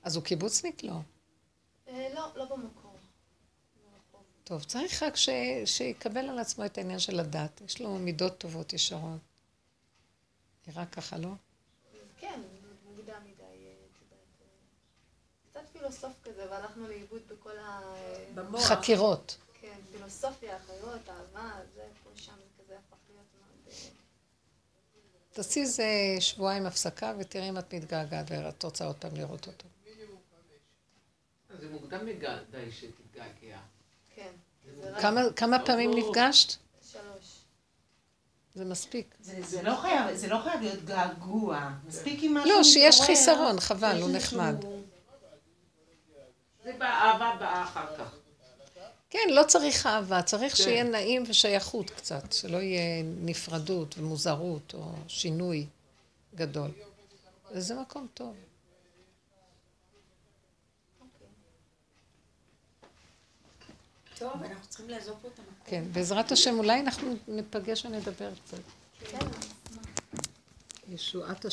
אז הוא קיבוצניק? לא. אה, לא, לא במקור. טוב, צריך רק ש... שיקבל על עצמו את העניין של הדת. יש לו מידות טובות, ישרות. נראה ככה, לא? כן, מוקדם מדי, אה. אה, קצת פילוסוף כזה, והלכנו לאיבוד בכל ה... במוח. חקירות. כן, פילוסופיה, חיות, אהבה, זה, פה שם, זה כזה הפך להיות מאוד... אה, תעשי איזה שבועיים הפסקה ותראי אם את מתגעגעת ואת רוצה עוד פעם לראות אותו. זה מוקדם מדי שתתגעגע. כן. כמה, כמה פעמים נפגשת? שלוש. זה מספיק. זה- זה לא חייב- זה לא חייב להיות געגוע. מספיק עם משהו לא, שיש. חיסרון, חבל, הוא נחמד. זה באהבה באה אחר כך. כן, לא צריך אהבה, צריך כן. שיהיה נעים ושייכות קצת, שלא יהיה נפרדות ומוזרות או שינוי גדול. וזה מקום טוב. טוב, אנחנו צריכים לעזוב פה את המקום. כן, בעזרת השם, אולי אנחנו ניפגש ונדבר קצת. כן, ישועת